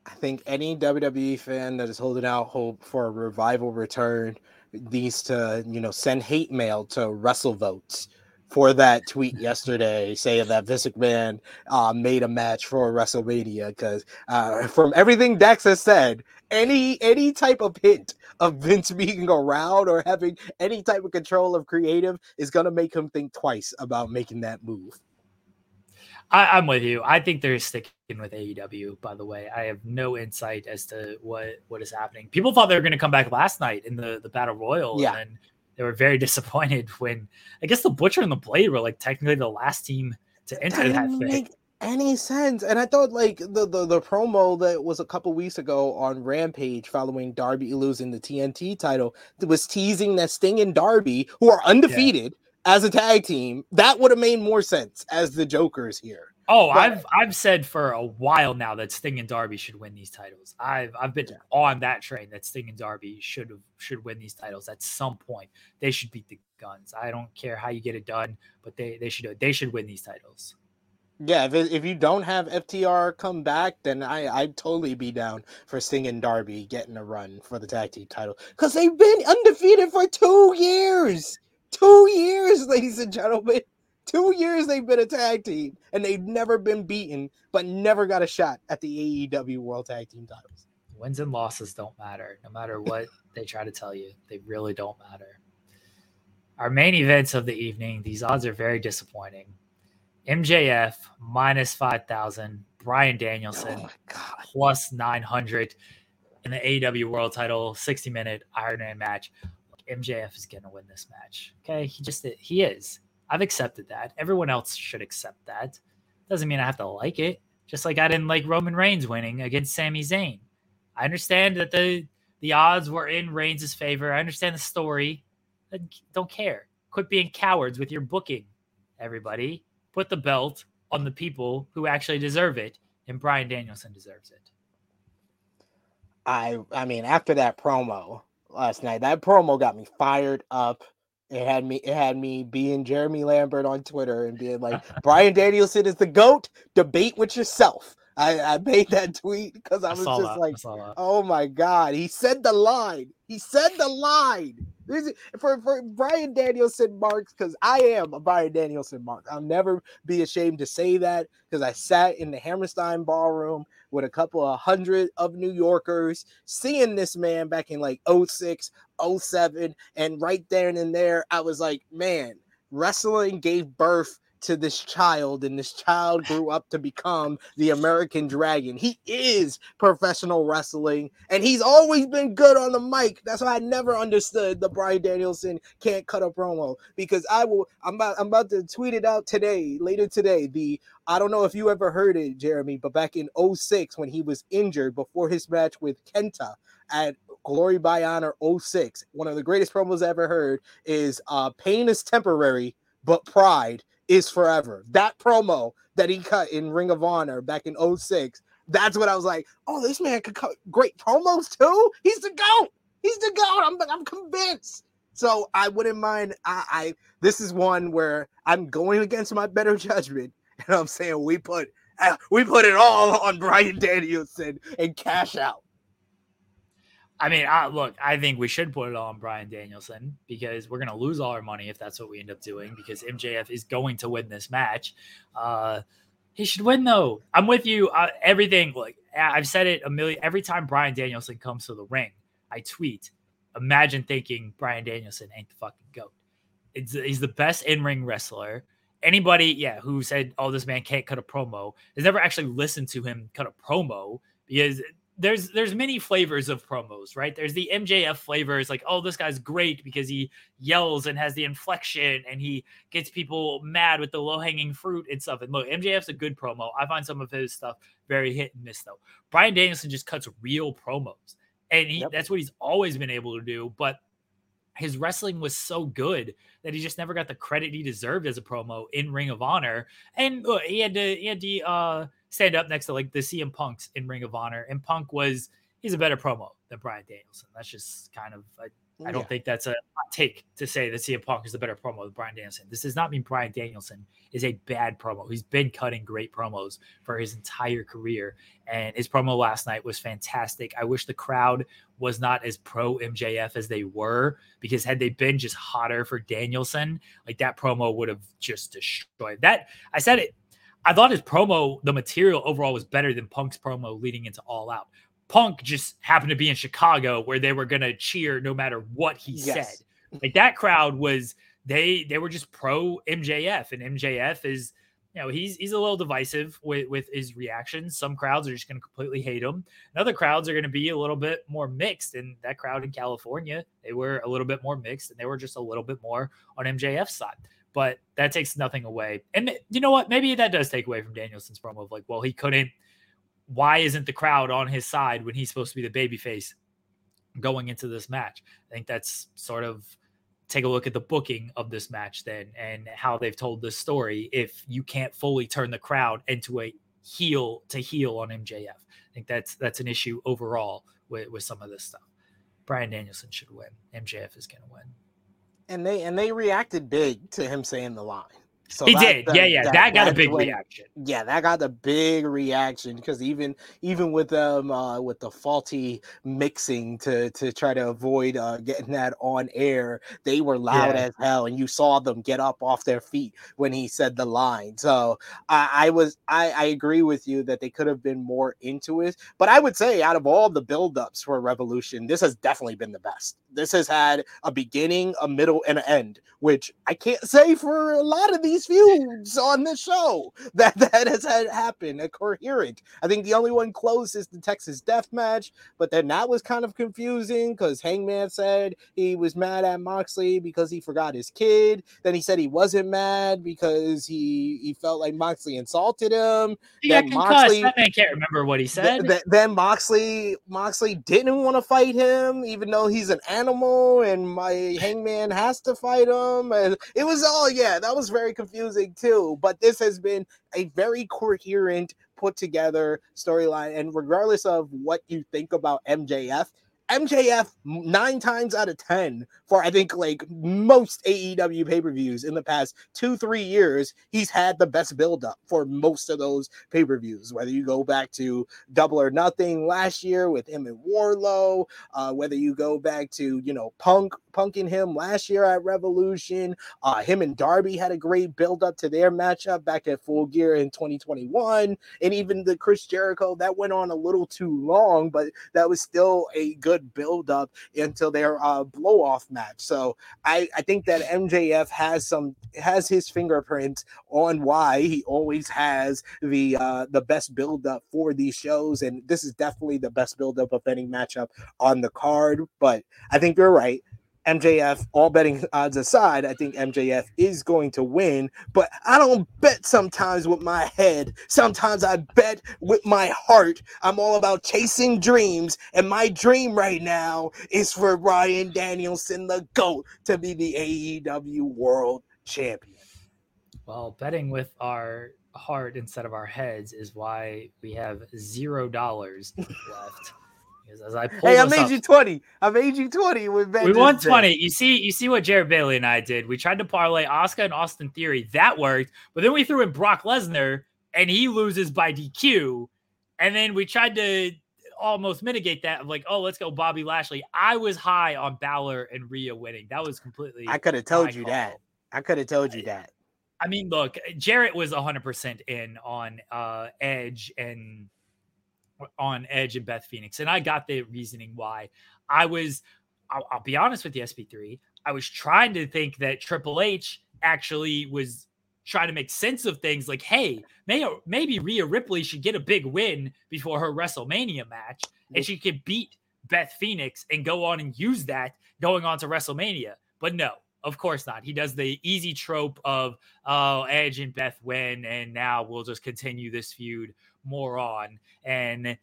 I think any WWE fan that is holding out hope for a revival return needs to, you know, send hate mail to WrestleVotes for that tweet yesterday saying that Vince McMahon uh, made a match for WrestleMania because uh, from everything Dax has said, any any type of hint of Vince [LAUGHS] being around or having any type of control of creative is gonna make him think twice about making that move. I, am with you. I think they're sticking with AEW. By the way, I have no insight as to what what is happening. People thought they were going to come back last night in the the battle royal, yeah. and they were very [LAUGHS] disappointed when I guess the Butcher and the Blade were like technically the last team to enter that, that thing. any sense. And I thought like the, the the promo that was a couple weeks ago on Rampage following Darby losing the TNT title was teasing that Sting and Darby, who are undefeated yeah. as a tag team, that would have made more sense as the Jokers here. Oh, but, I've I've said for a while now that Sting and Darby should win these titles. I've I've been yeah. on that train that Sting and Darby should have should win these titles at some point. They should beat the guns. I don't care how you get it done, but they they should they should win these titles. Yeah, if, if you don't have FTR come back, then I I'd totally be down for Sting and Darby getting a run for the tag team title because they've been undefeated for two years. Two years, [LAUGHS] ladies and gentlemen. Two years they've been a tag team and they've never been beaten, but never got a shot at the AEW World Tag Team titles. Wins and losses don't matter, no matter what they try to tell you. They really don't matter. Our main events of the evening, these odds are very disappointing. MJF minus 5,000, Bryan Danielson oh plus 900 in the AEW World Title 60 minute Iron Man match. MJF is going to win this match. Okay. He just, he is. I've accepted that. Everyone else should accept that. Doesn't mean I have to like it. Just like I didn't like Roman Reigns winning against Sami Zayn. I understand that the the odds were in Reigns' favor. I understand the story. I don't care. Quit being cowards with your booking, everybody. Put the belt on the people who actually deserve it, and Bryan Danielson deserves it. I I mean, after that promo last night, that promo got me fired up. It had me it had me being Jeremy Lambert on Twitter and being like, "Bryan Danielson is the GOAT. Debate with yourself. I, I made that [LAUGHS] tweet because I was I just that. like, oh my God. He said the line. He said the line. For, for Bryan Danielson marks, because I am a Bryan Danielson mark. I'll never be ashamed to say that because I sat in the Hammerstein ballroom with a couple of hundred of New Yorkers seeing this man back in like 06, 07. And right there and there, I was like, man, wrestling gave birth to this child, and this child grew up to become the American Dragon. He is professional wrestling, and he's always been good on the mic. That's why I never understood the Bryan Danielson can't cut a promo because I will. I'm about. I'm about to tweet it out today, later today. The I don't know if you ever heard it, Jeremy, but back in 06 when he was injured before his match with Kenta at Glory by Honor 06, one of the greatest promos I ever heard is uh, "Pain is temporary, but pride." is forever. That promo that he cut in Ring of Honor back in 06, that's what I was like, oh, this man could cut great promos too. He's the GOAT. He's the GOAT. I'm, I'm convinced. So I wouldn't mind. I, I this is one where I'm going against my better [LAUGHS] judgment, and I'm saying we put we put it all on Bryan Danielson and cash out. I mean, I, look, I think we should put it on Bryan Danielson because we're going to lose all our money if that's what we end up doing because MJF is going to win this match. Uh, he should win though. I'm with you. Uh, everything like I've said it a million. Every time Bryan Danielson comes to the ring, I tweet. Imagine thinking Bryan Danielson ain't the fucking goat. It's, he's the best in ring wrestler. Anybody, yeah, who said, "Oh, this man can't cut a promo," has never actually listened to him cut a promo because there's there's many flavors of promos, right? There's the MJF flavors, like, oh, this guy's great because he yells and has the inflection and he gets people mad with the low hanging fruit and stuff. And look, MJF's a good promo. I find some of his stuff very hit and miss though. Bryan Danielson just cuts real promos, and he, yep. that's what he's always been able to do. But his wrestling was so good that he just never got the credit he deserved as a promo in Ring of Honor. And look, he had to he had to uh stand up next to like the CM Punks in Ring of Honor, and Punk was he's a better promo than Bryan Danielson. That's just kind of I, I don't think that's a take to say that CM Punk is the better promo than Bryan Danielson. This does not mean Bryan Danielson is a bad promo. He's been cutting great promos for his entire career, and his promo last night was fantastic. I wish the crowd was not as pro MJF as they were because had they been just hotter for Danielson, like that promo would have just destroyed that. I said it I thought his promo, the material overall was better than Punk's promo leading into All Out. Punk just happened to be in Chicago where they were going to cheer no matter what he yes. said. Like that crowd was they they were just pro MJF and MJF is you know he's he's a little divisive with with his reactions. Some crowds are just going to completely hate him. And other crowds are going to be a little bit more mixed. And that crowd in California, they were a little bit more mixed and they were just a little bit more on MJF's side but that takes nothing away. And you know what? Maybe that does take away from Danielson's promo of like, well, he couldn't. Why isn't the crowd on his side when he's supposed to be the babyface going into this match? I think that's sort of take a look at the booking of this match then and how they've told this story. If you can't fully turn the crowd into a heel to heel on MJF, I think that's that's an issue overall with, with some of this stuff. Bryan Danielson should win. MJF is going to win and they and they reacted big to him saying the line. So he did, yeah, yeah. That, that got a big reaction. Yeah, that got a big reaction because even even with them uh, with the faulty mixing to to try to avoid uh, getting that on air, they were loud yeah. as hell, and you saw them get up off their feet when he said the line. So I, I was I, I agree with you that they could have been more into it, but I would say out of all the buildups for Revolution, this has definitely been the best. This has had a beginning, a middle, and an end, which I can't say for a lot of these these feuds on the show [LAUGHS] that that has had happen a coherent. I think the only one close is the Texas Death Match, but then that was kind of confusing because Hangman said he was mad at Moxley because he forgot his kid. Then he said he wasn't mad because he he felt like Moxley insulted him. He then Moxley, I can't remember what he said. Th- then Moxley Moxley didn't want to fight him, even though he's an animal, and my Hangman has to fight him. And it was all yeah, that was very confusing confusing too. But this has been a very coherent, put together storyline. And regardless of what you think about MJF, MJF nine times out of ten for I think like most AEW pay per views in the past two three years, he's had the best build up for most of those pay per views. Whether you go back to Double or Nothing last year with him and Wardlow, uh, whether you go back to you know Punk punking him last year at Revolution, uh, him and Darby had a great build up to their matchup back at Full Gear in 2021, and even the Chris Jericho that went on a little too long, but that was still a good build up until their uh, blow off match. So I, I think that MJF has some has his fingerprint on why he always has the uh, the best build up for these shows, and this is definitely the best build up of any matchup on the card. But I think you're right. MJF, all betting odds aside, I think MJF is going to win, but I don't bet sometimes with my head. Sometimes I bet with my heart. I'm all about chasing dreams, and my dream right now is for Bryan Danielson, the GOAT, to be the AEW World Champion. Well, betting with our heart instead of our heads is why we have zero dollars left. [LAUGHS] As I hey, I made up, you twenty. I made you twenty with Ben. We won twenty. You see, you see what Jared Bailey and I did. We tried to parlay Asuka and Austin Theory. That worked, but then we threw in Brock Lesnar, and he loses by DQ. And then we tried to almost mitigate that of like, oh, let's go Bobby Lashley. I was high on Balor and Rhea winning. That was completely. I could have told you call. that. I could have told you that. I mean, look, Jarrett was 100% in on uh, Edge and on Edge and Beth Phoenix. And I got the reasoning why. I was, I'll, I'll be honest with the SP3, I was trying to think that Triple H actually was trying to make sense of things like, hey, may, maybe Rhea Ripley should get a big win before her WrestleMania match and she could beat Beth Phoenix and go on and use that going on to WrestleMania. But no, of course not. He does the easy trope of oh Edge and Beth win, and now we'll just continue this feud more on. And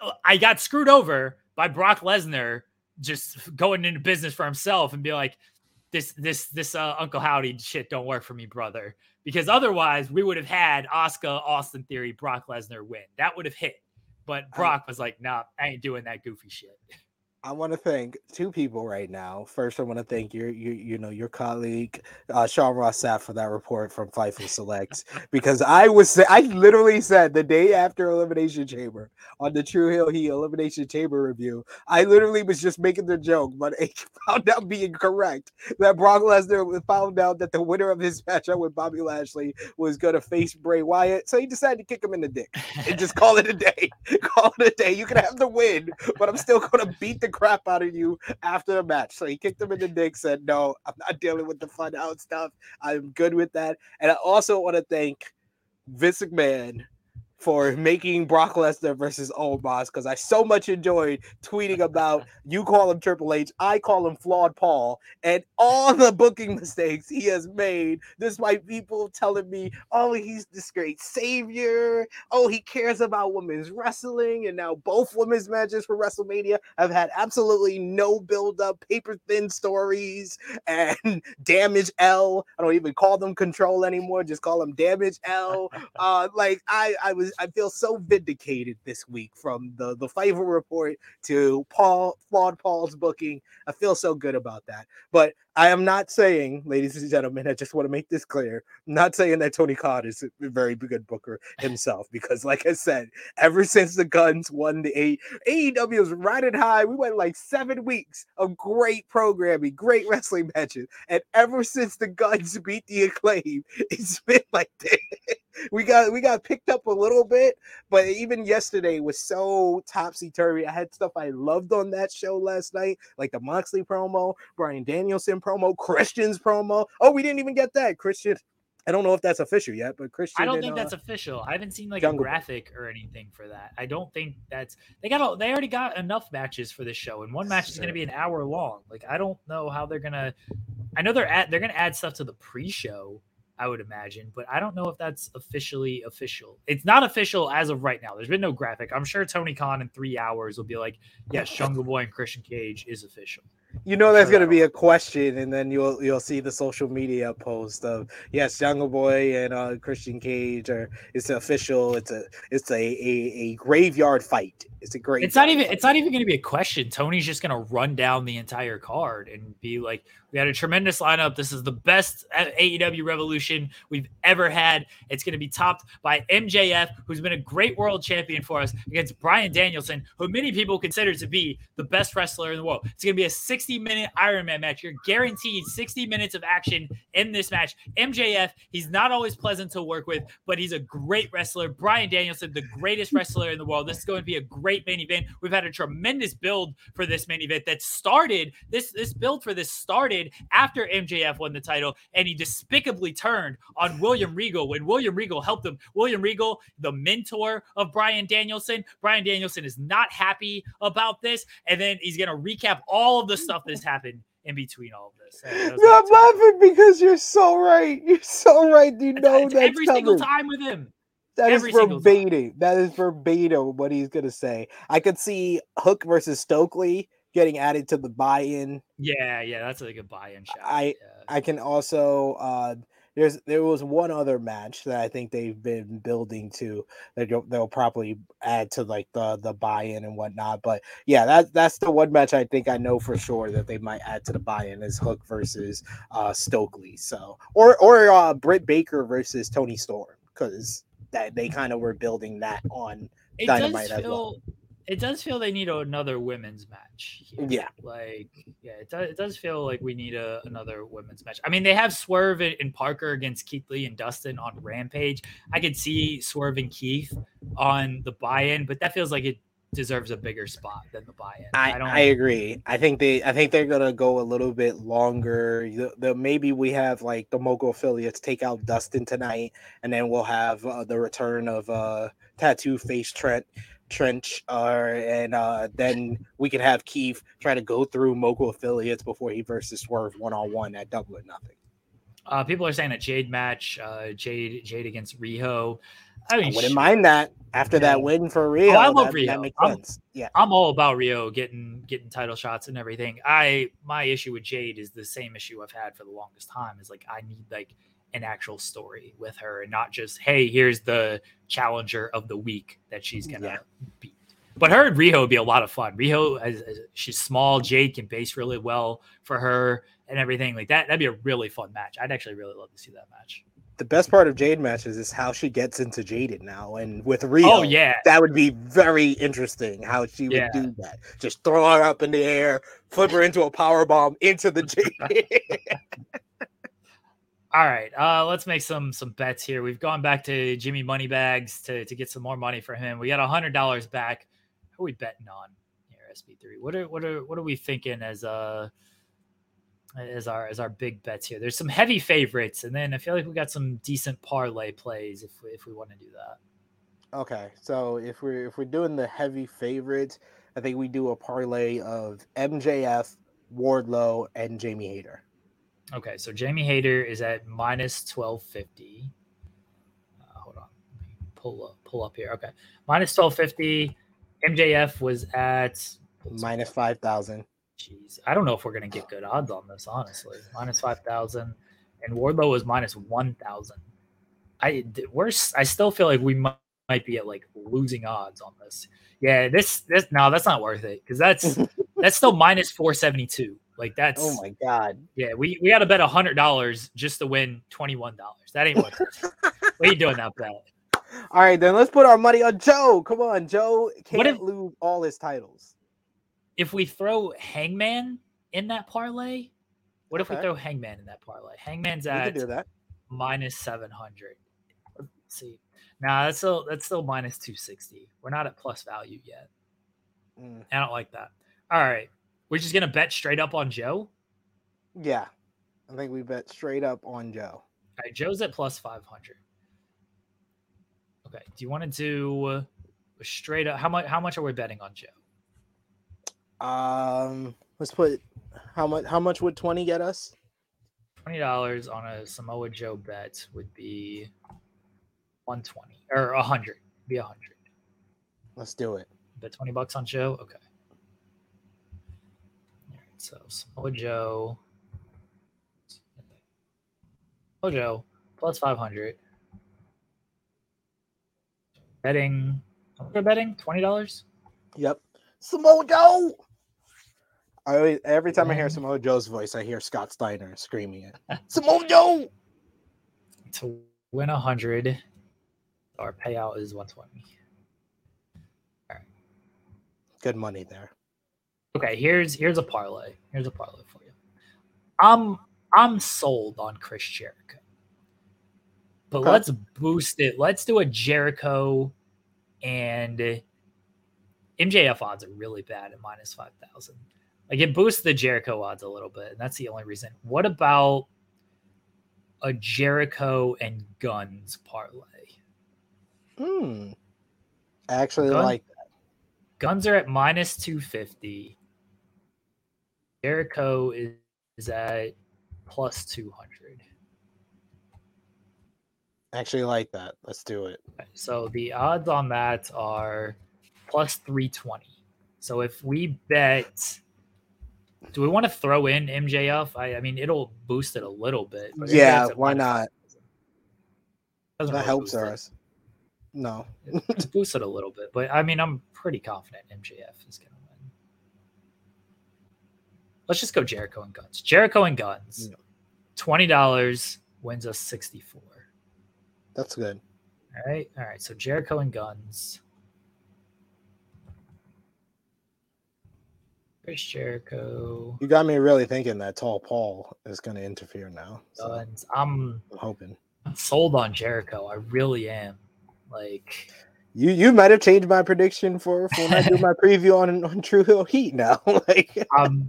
uh, I got screwed over by Brock Lesnar just going into business for himself and be like, this this this uh, Uncle Howdy shit don't work for me, brother. Because otherwise, we would have had Asuka Austin Theory Brock Lesnar win. That would have hit. But Brock was like, "Nah, I ain't doing that goofy shit." [LAUGHS] I want to thank two people right now. First, I want to thank your, you, you know, your colleague uh, Sean Ross Sapp for that report from Fightful Selects because I was, I literally said the day after Elimination Chamber on the True Heel He Elimination Chamber review, I literally was just making the joke, but [LAUGHS] it found out being correct that Brock Lesnar found out that the winner of his matchup with Bobby Lashley was going to face Bray Wyatt, so he decided to kick him in the dick and just call it a day. [LAUGHS] call it a day. You can have the win, but I'm still going to beat the crap out of you after the match. So he kicked him in the dick, said, No, I'm not dealing with the fun out stuff. I'm good with that. And I also want to thank Vince McMahon for making Brock Lesnar versus Omos because I so much enjoyed tweeting about [LAUGHS] you call him Triple H, I call him Flawed Paul, and all the booking mistakes he has made. This Despite people telling me, oh, he's this great savior, oh, he cares about women's wrestling, and now both women's matches for WrestleMania have had absolutely no build up, paper thin stories, and [LAUGHS] Damage L. I don't even call them Control anymore, just call them Damage L. [LAUGHS] Uh, like I, I was I feel so vindicated this week from the the Fightful report to Paul Flawed Paul's booking. I feel so good about that. But I am not saying, ladies and gentlemen, I just want to make this clear. I'm not saying that Tony Khan is a very good booker himself, because like I said, ever since the guns won the A AEW was riding high. We went like seven weeks of great programming, great wrestling matches, and ever since the guns [LAUGHS] beat the acclaim, it's been [LAUGHS] like this. we got we got picked up a little bit, but even yesterday was so topsy turvy. I had stuff I loved on that show last night, like the Moxley promo, Bryan Danielson promo, Christian's promo. Oh, we didn't even get that Christian. I don't know if that's official yet, but Christian. I don't think uh, that's official. I haven't seen like Jungle. a graphic or anything for that. I don't think that's they got. They already got enough matches for this show, and one match is going to be an hour long. Like I don't know how they're gonna. I know they're at. They're going to add stuff to the pre-show I would imagine, but I don't know if that's officially official. It's not official as of right now. There's been no graphic. I'm sure Tony Khan in three hours will be like, "Yes, Jungle Boy and Christian Cage is official." You know there's gonna be a question, and then you'll you'll see the social media post of yes, Jungle Boy and uh, Christian Cage, or it's official. It's a it's a, a, a graveyard fight. It's a great. It's not even. It's not even going to be a question. Tony's just going to run down the entire card and be like, "We had a tremendous lineup. This is the best AEW Revolution we've ever had. It's going to be topped by MJF, who's been a great world champion for us, against Bryan Danielson, who many people consider to be the best wrestler in the world. It's going to be a 60 minute Iron Man match. You're guaranteed 60 minutes of action in this match. MJF, he's not always pleasant to work with, but he's a great wrestler. Bryan Danielson, the greatest wrestler in the world. This is going to be a great great main event. We've had a tremendous build for this main event that started this this build for this started after MJF won the title and he despicably turned on William Regal when William Regal helped him. William Regal, the mentor of Bryan Danielson. Bryan Danielson is not happy about this and then he's going to recap all of the stuff that's happened in between all of this. No, I'm laughing because you're so right. You're so right. You know that every coming. single time with him. That is verbatim. That is verbatim what he's gonna say. I could see Hook versus Stokely getting added to the buy-in. Yeah, yeah, that's a good buy-in shot. I yeah. I can also uh there's there was one other match that I think they've been building to that they'll, they'll probably add to like the the buy-in and whatnot. But yeah, that's that's the one match I think I know for sure that they might add to the buy-in is Hook versus uh Stokely. So or or uh Britt Baker versus Toni Storm because that they kind of were building that on it Dynamite does feel, well. It does feel they need another women's match. Here. Yeah. Like, yeah, it does, it does feel like we need a, another women's match. I mean, they have Swerve and Parker against Keith Lee and Dustin on Rampage. I could see Swerve and Keith on the buy in, but that feels like it deserves a bigger spot than the buy in. I, I, don't, I agree. I think they I think they're gonna go a little bit longer. The, the, maybe we have like the Mogul affiliates take out Dustin tonight, and then we'll have uh, the return of uh, Tattoo Face Trent Trench, uh, and uh, then we can have Keith try to go through Mogul affiliates before he versus Swerve one on one at Double or Nothing. Uh, people are saying a Jade match, uh, Jade Jade against Riho. I mean, I wouldn't mind that after yeah. that win for Riho. Oh, I love that, Riho. That makes I'm, sense. Yeah, I'm all about Riho getting getting title shots and everything. I my issue with Jade is the same issue I've had for the longest time. Is like I need like an actual story with her and not just hey here's the challenger of the week that she's gonna yeah. beat but her and Riho would be a lot of fun. Riho, as, as she's small, Jade can base really well for her and everything like that. That'd be a really fun match. I'd actually really love to see that match. The best part of Jade matches is how she gets into Jaded now, and with Riho, oh yeah, that would be very interesting. How she would yeah. do that, just throw her up in the air, flip her into a power bomb into the [LAUGHS] Jade. [LAUGHS] All right, uh, let's make some some bets here. We've gone back to Jimmy Moneybags to to get some more money for him. We got a hundred dollars back. Who are we betting on here, SP3? What are what are what are we thinking as uh as our as our big bets here? There's some heavy favorites, and then I feel like we got some decent parlay plays if we, if we want to do that. Okay, so if we're if we're doing the heavy favorites, I think we do a parlay of MJF, Wardlow, and Jamie Hayter. Okay, so Jamie Hayter is at minus twelve fifty. Uh, hold on, pull up, pull up here. Okay, minus twelve fifty. MJF was at minus five thousand. Jeez, I don't know if we're gonna get good odds on this. Honestly, minus five thousand, and Wardlow was minus one thousand. I we're I still feel like we might, might be at like losing odds on this. Yeah, this this no, that's not worth it because that's [LAUGHS] that's still minus four seventy two. Like that's oh my god. Yeah, we we got to bet a hundred dollars just to win twenty one dollars. That ain't it. [LAUGHS] what are you doing that bet? All right, then let's put our money on Joe. Come on, Joe can't if, lose all his titles. If we throw Hangman in that parlay, what okay. if we throw Hangman in that parlay? Hangman's at do that. minus seven hundred. See. Now that's still that's still minus two sixty. We're not at plus value yet. Mm. I don't like that. All right. We're just gonna bet straight up on Joe. Yeah, I think we bet straight up on Joe. All right, Joe's at plus five hundred. Okay. Do you want to do a straight up? How much? How much are we betting on Joe? Um, let's put how much? How much would twenty get us? Twenty dollars on a Samoa Joe bet would be one twenty or a hundred. Be a hundred. Let's do it. Bet twenty bucks on Joe. Okay. So Samoa Joe. Samoa Joe plus 500. Betting. We're betting $20. Yep. Samoa Joe. I always, every time I hear Samoa Joe's voice, I hear Scott Steiner screaming it. [LAUGHS] Samoa Joe. To win a hundred, our payout is 120. All right. Good money there. Okay, here's here's a parlay. Here's a parlay for you. I'm I'm sold on Chris Jericho. But okay. let's boost it. Let's do a Jericho and MJF odds are really bad at minus 5,000. Like it boosts the Jericho odds a little bit, and that's the only reason. What about a Jericho and Guns parlay? Hmm. I actually like that. Guns are at minus 250. Jericho is, is at plus 200. Actually, like that. Let's do it. So the odds on that are plus 320. So if we bet, do we want to throw in MJF? I, I mean, it'll boost it a little bit. Yeah, why not? That really helps us. No, it boosts it a little bit, but I mean, I'm pretty confident MJF is going to Let's just go Jericho and Guns. Jericho and Guns. Twenty dollars wins us sixty-four. That's good. All right, all right. So Jericho and Guns. Chris Jericho. You got me really thinking that Tall Paul is going to interfere now. So Guns. I'm I'm hoping. I'm sold on Jericho. I really am. Like You you might have changed my prediction for, for when I do my [LAUGHS] preview on on True Hill Heat now. [LAUGHS] like um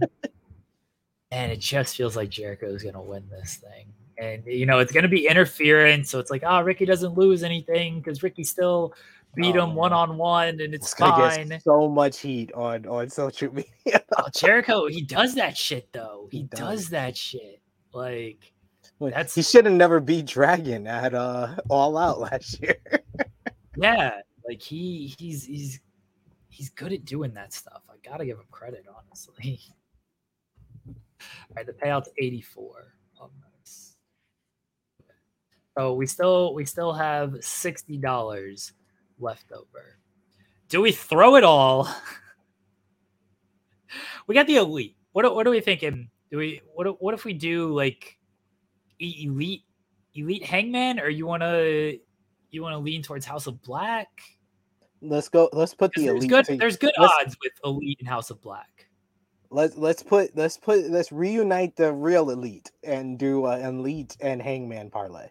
and it just feels like Jericho is gonna win this thing. And you know, it's gonna be interference. So it's like, oh, Ricky doesn't lose anything because Ricky still beat Oh, him one on one and it's fine. get so much heat on on social [LAUGHS] media. Oh, Jericho, he does that shit though. He, He does. does. that shit. Like That's That's- he should have never beat Dragon at uh All Out [LAUGHS] last year. yeah, like he he's he's he's good at doing that stuff. I gotta give him credit, honestly. [LAUGHS] All right, the payout's 84 on this. So we still we still have sixty dollars left over. Do we throw it all? [LAUGHS] we got the elite. What are- what are we thinking? Do we what if- what if we do like elite elite hangman or you want to you want to lean towards House of Black? Let's go. Let's put the There's elite. good there's good let's- odds with elite and House of Black. Let's let's put let's put let's reunite the real elite and do a elite and Hangman parlay.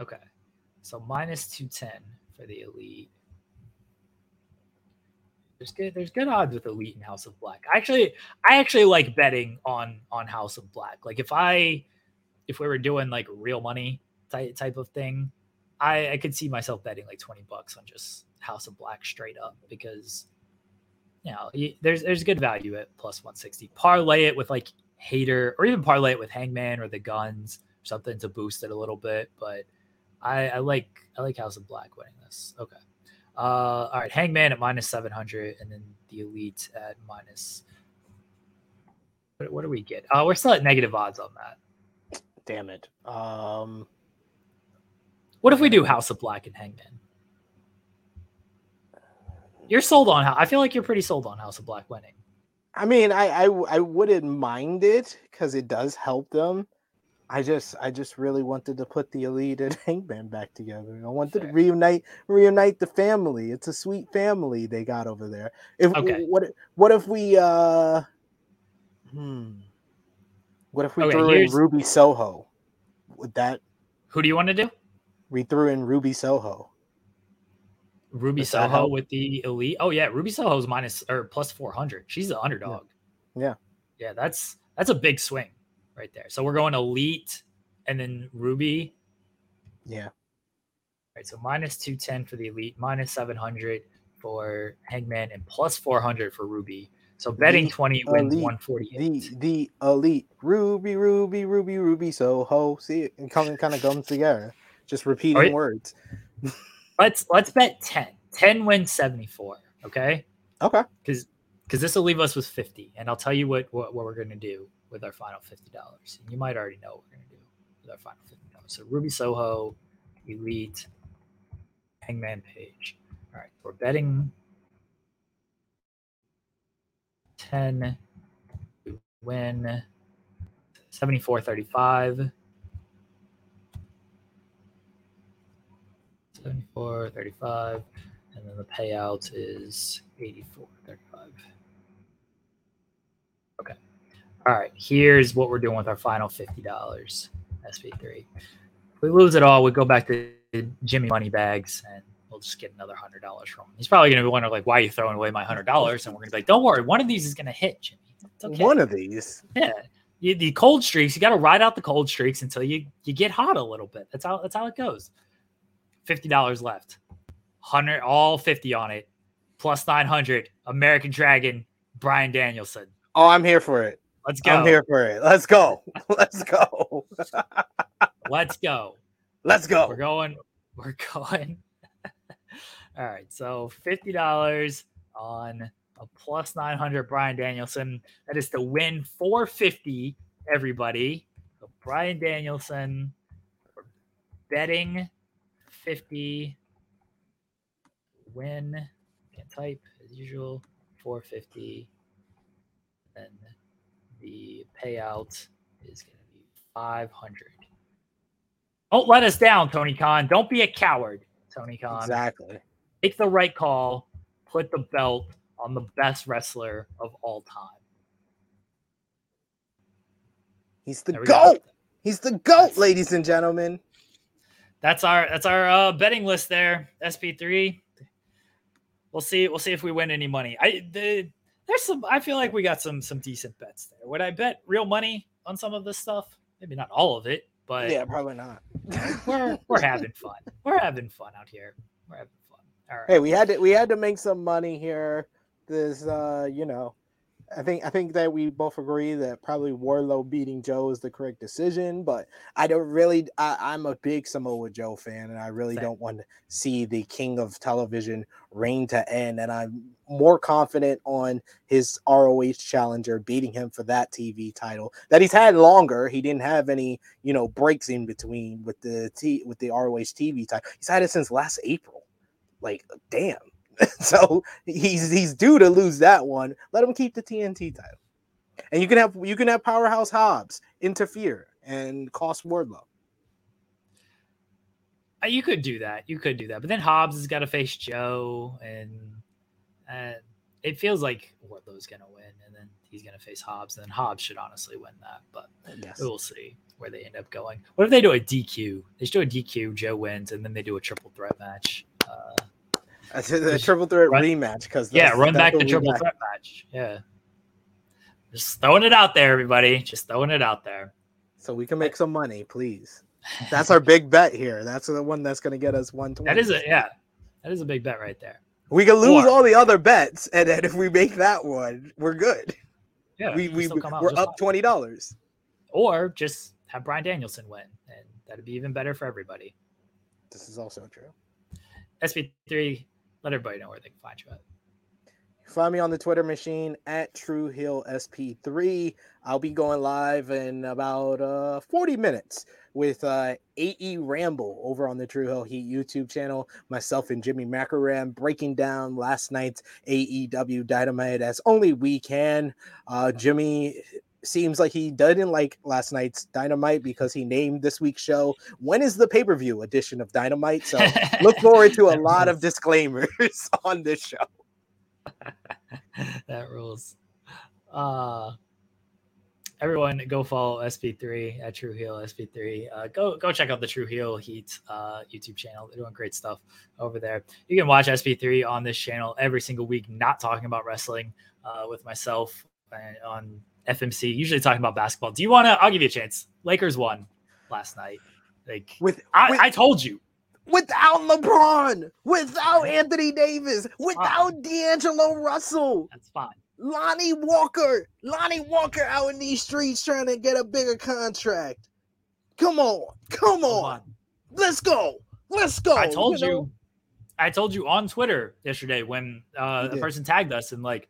Okay. So minus 210 for the elite. There's good there's good odds with elite and House of Black. I actually I actually like betting on on House of Black. Like if I if we were doing like real money type type of thing, I I could see myself betting like 20 bucks on just House of Black straight up because you know, there's there's good value at plus 160. Parlay it with like Hayter or even parlay it with Hangman or the Guns or something to boost it a little bit, but I, I like I like House of Black winning this. Okay. Uh, all right, Hangman at minus seven hundred, and then the Elite at minus. What, what do we get? Uh, we're still at negative odds on that. Damn it. Um, What if we do House of Black and Hangman? You're sold on how? I feel like you're pretty sold on House of Black winning. I mean, I I, I wouldn't mind it because it does help them. I just I just really wanted to put the elite and [LAUGHS] Hangman back together. I wanted Fair. to reunite reunite the family. It's a sweet family they got over there. If Okay. what what if we uh hmm what if we Okay, threw in Ruby Soho? Would that Who do you want to do? we threw in Ruby Soho? Ruby Soho with the Elite. Oh yeah, Ruby Soho's minus or plus four hundred. She's the underdog. Yeah. yeah, that's that's a big swing right there. So we're going Elite and then Ruby. Yeah. Right, so minus 210 for the elite, minus 700 for Hangman, and plus 400 for Ruby. So betting The 20 wins 148. The the elite Ruby Ruby Ruby Ruby Soho. See it And coming kind of comes together. Just repeating Alright. words. [LAUGHS] Let's let's bet 10. 10 wins 74. Okay. Okay. Because because this will leave us with 50. And I'll tell you what, what, what we're gonna do with our final $50. And you might already know what we're gonna do with our final $50. So Ruby Soho, Elite, Hangman Page. All right, we're betting 10 to win 74 35. 74 35. And then the payout is 84 35. Okay. All right, here's what we're doing with our final $50 SP3. If we lose it all, we go back to Jimmy Moneybags and we'll just get another hundred dollars from him. He's probably gonna be wondering like, why are you throwing away my hundred dollars? And we're gonna be like, don't worry, one of these is gonna hit, Jimmy. It's okay. One of these. yeah. You, the cold streaks, you got to ride out the cold streaks until you you get hot a little bit. That's how that's how it goes. Fifty dollars left, hundred all fifty on it, plus nine hundred. American Dragon, Bryan Danielson. Oh, I'm here for it. Let's go. I'm here for it. Let's go. [LAUGHS] Let's go. [LAUGHS] Let's go. Let's go. We're going. We're going. [LAUGHS] All right. So fifty dollars on a plus nine hundred Bryan Danielson. That is to win four fifty. Everybody. So Bryan Danielson. Betting fifty. Win. Can't type as usual. Four fifty. Then the payout is going to be five hundred. Don't let us down, Tony Khan. Don't be a coward, Tony Khan. Exactly. Make the right call. Put the belt on the best wrestler of all time. He's the goat. Go. He's the goat, ladies and gentlemen. That's our that's our uh, betting list there. SP3. We'll see. We'll see if we win any money. I the, there's some. I feel like we got some some decent bets there. Would I bet real money on some of this stuff? Maybe not all of it, but yeah, probably not. [LAUGHS] we're we're having fun. We're having fun out here. We're having fun. All right. Hey, we had to we had to make some money here. This uh, you know, I think I think that we both agree that probably Wardlow beating Joe is the correct decision, but I don't really. I, am a big Samoa Joe fan, and I really Same. don't want to see the king of television reign to end. And I'm more confident on his ROH challenger beating him for that TV title that he's had longer. He didn't have any, you know, breaks in between with the T with the ROH TV title. He's had it since last April. Like, damn. [LAUGHS] so he's he's due to lose that one. Let him keep the TNT title, and you can have you can have Powerhouse Hobbs interfere and cost Wardlow. Uh, you could do that. You could do that, but then Hobbs has got to face Joe, and uh, it feels like Wardlow's going to win, and then he's going to face Hobbs, and then Hobbs should honestly win that. But yes. we'll see where they end up going. What if they do a DQ? They should do a DQ. Joe wins, and then they do a triple threat match. Uh, [LAUGHS] that's a triple threat run, rematch because yeah, run back the triple threat match. Yeah, just throwing it out there, everybody. Just throwing it out there, so we can make some money, please. [LAUGHS] That's our big bet here. That's the one that's going to get us one twenty. That is a yeah, that is a big bet right there. We can lose or, all the other bets, and then if we make that one, we're good. Yeah, we we we're up twenty dollars. Or just have Bryan Danielson win, and that'd be even better for everybody. This is also true. SP3 let everybody know where they can find you at. Find me on the Twitter machine at True Heel SP3. I'll be going live in about uh, 40 minutes with uh, AE Ramble over on the True Heel Heat YouTube channel. Myself and Jimmy Macaram breaking down last night's AEW Dynamite as only we can. Uh, Jimmy seems like he didn't like last night's Dynamite because he named this week's show when is the pay per view edition of Dynamite. So look [LAUGHS] forward to a lot of disclaimers [LAUGHS] on this show. [LAUGHS] that rules. Uh, everyone, go follow SP3 at True Heel SP3. Uh, go go check out the True Heel Heat uh, YouTube channel. They're doing great stuff over there. You can watch SP3 on this channel every single week. Not talking about wrestling uh, with myself and on FMC, usually talking about basketball. Do you want to? I'll give you a chance. Lakers won last night. Like with, I, with, I told you, without LeBron, without Anthony Davis, without D'Angelo Russell. That's fine. Lonnie Walker, Lonnie Walker out in these streets trying to get a bigger contract. Come on, come on, come on. let's go, let's go. I told you, know? I told you on Twitter yesterday when uh, a person tagged us and like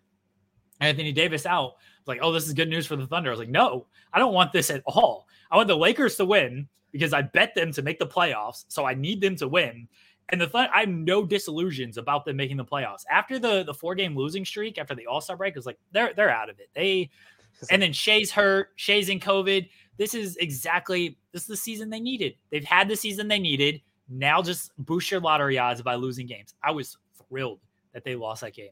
Anthony Davis out like, oh, this is good news for the Thunder. I was like, no, I don't want this at all. I want the Lakers to win because I bet them to make the playoffs. So I need them to win. And the Thunder, I have no disillusions about them making the playoffs. After the the four game losing streak, after the All Star break, was like they're they're out of it. They and then Shai's hurt. Shai's in COVID. This is exactly this is the season they needed. They've had the season they needed. Now just boost your lottery odds by losing games. I was thrilled that they lost that game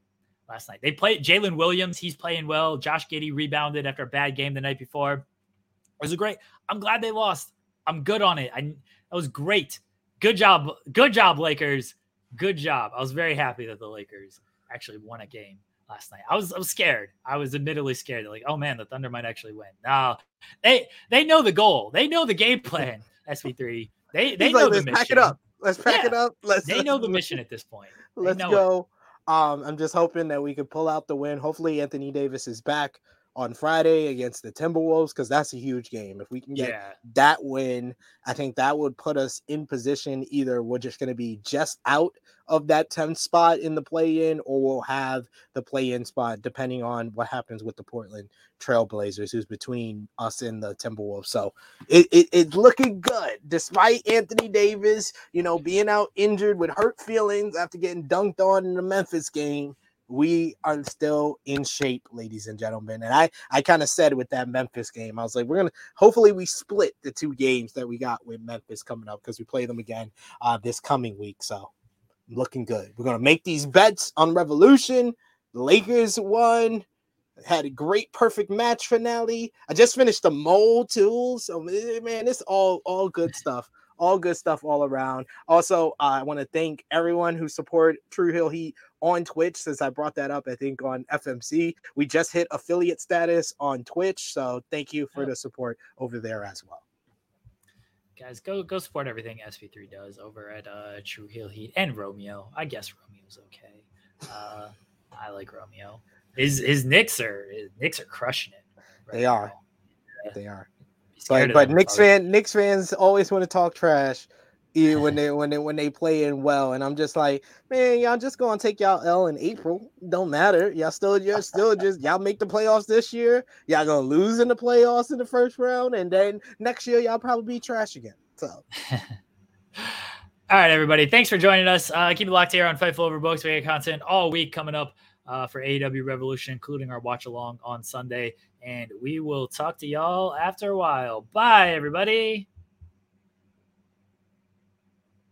last night. They played Jalen Williams. He's playing well. Josh Giddey rebounded after a bad game the night before. It was a great. I'm glad they lost. I'm good on it. I that was great. Good job. Good job, Lakers. Good job. I was very happy that the Lakers actually won a game last night. I was I was scared. I was admittedly scared. Like, oh man, the Thunder might actually win. No, they they know the goal. They know the game plan. SP3. They they He's know like, the mission. Pack it up. Let's pack yeah. it up. Let's. They know the [LAUGHS] mission at this point. They let's go. It. Um, I'm just hoping that we could pull out the win. Hopefully, Anthony Davis is back on Friday against the Timberwolves because that's a huge game. If we can get yeah. that win, I think that would put us in position. Either we're just going to be just out of that 10th spot in the play in, or we'll have the play in spot depending on what happens with the Portland Trailblazers, who's between us and the Timberwolves. So it, it, it's looking good despite Anthony Davis, you know, being out injured with hurt feelings after getting dunked on in the Memphis game we are still in shape, ladies and gentlemen. And I, I kind of said with that Memphis game, I was like, we're gonna hopefully we split the two games that we got with Memphis coming up because we play them again uh, this coming week. So looking good. We're gonna make these bets on Revolution. The Lakers won. had a great perfect match finale. I just finished the mole too. So eh, man, it's all all good stuff. All good stuff all around. Also, uh, I want to thank everyone who support True Heel Heat on Twitch since I brought that up, I think on FMC. We just hit affiliate status on Twitch. So thank you for the support over there as well. Guys, go go support everything SP3 does over at uh, True Heel Heat and Romeo. I guess Romeo's okay. Uh, I like Romeo. His his Knicks are his Knicks are crushing it. Right they are. Yeah. They are. But but Knicks fan Knicks fans always want to talk trash when they when they when they play in well. And I'm just like, man, y'all just gonna take y'all L in April. Don't matter. Y'all still you're still just y'all make the playoffs this year. Y'all gonna lose in the playoffs in the first round, and then next year y'all probably be trash again. So [LAUGHS] all right, everybody. Thanks for joining us. Uh, keep it locked here on Fightful Overbooked. We got content all week coming up uh, for AEW Revolution, including our watch along on Sunday. And we will talk to y'all after a while. Bye, everybody.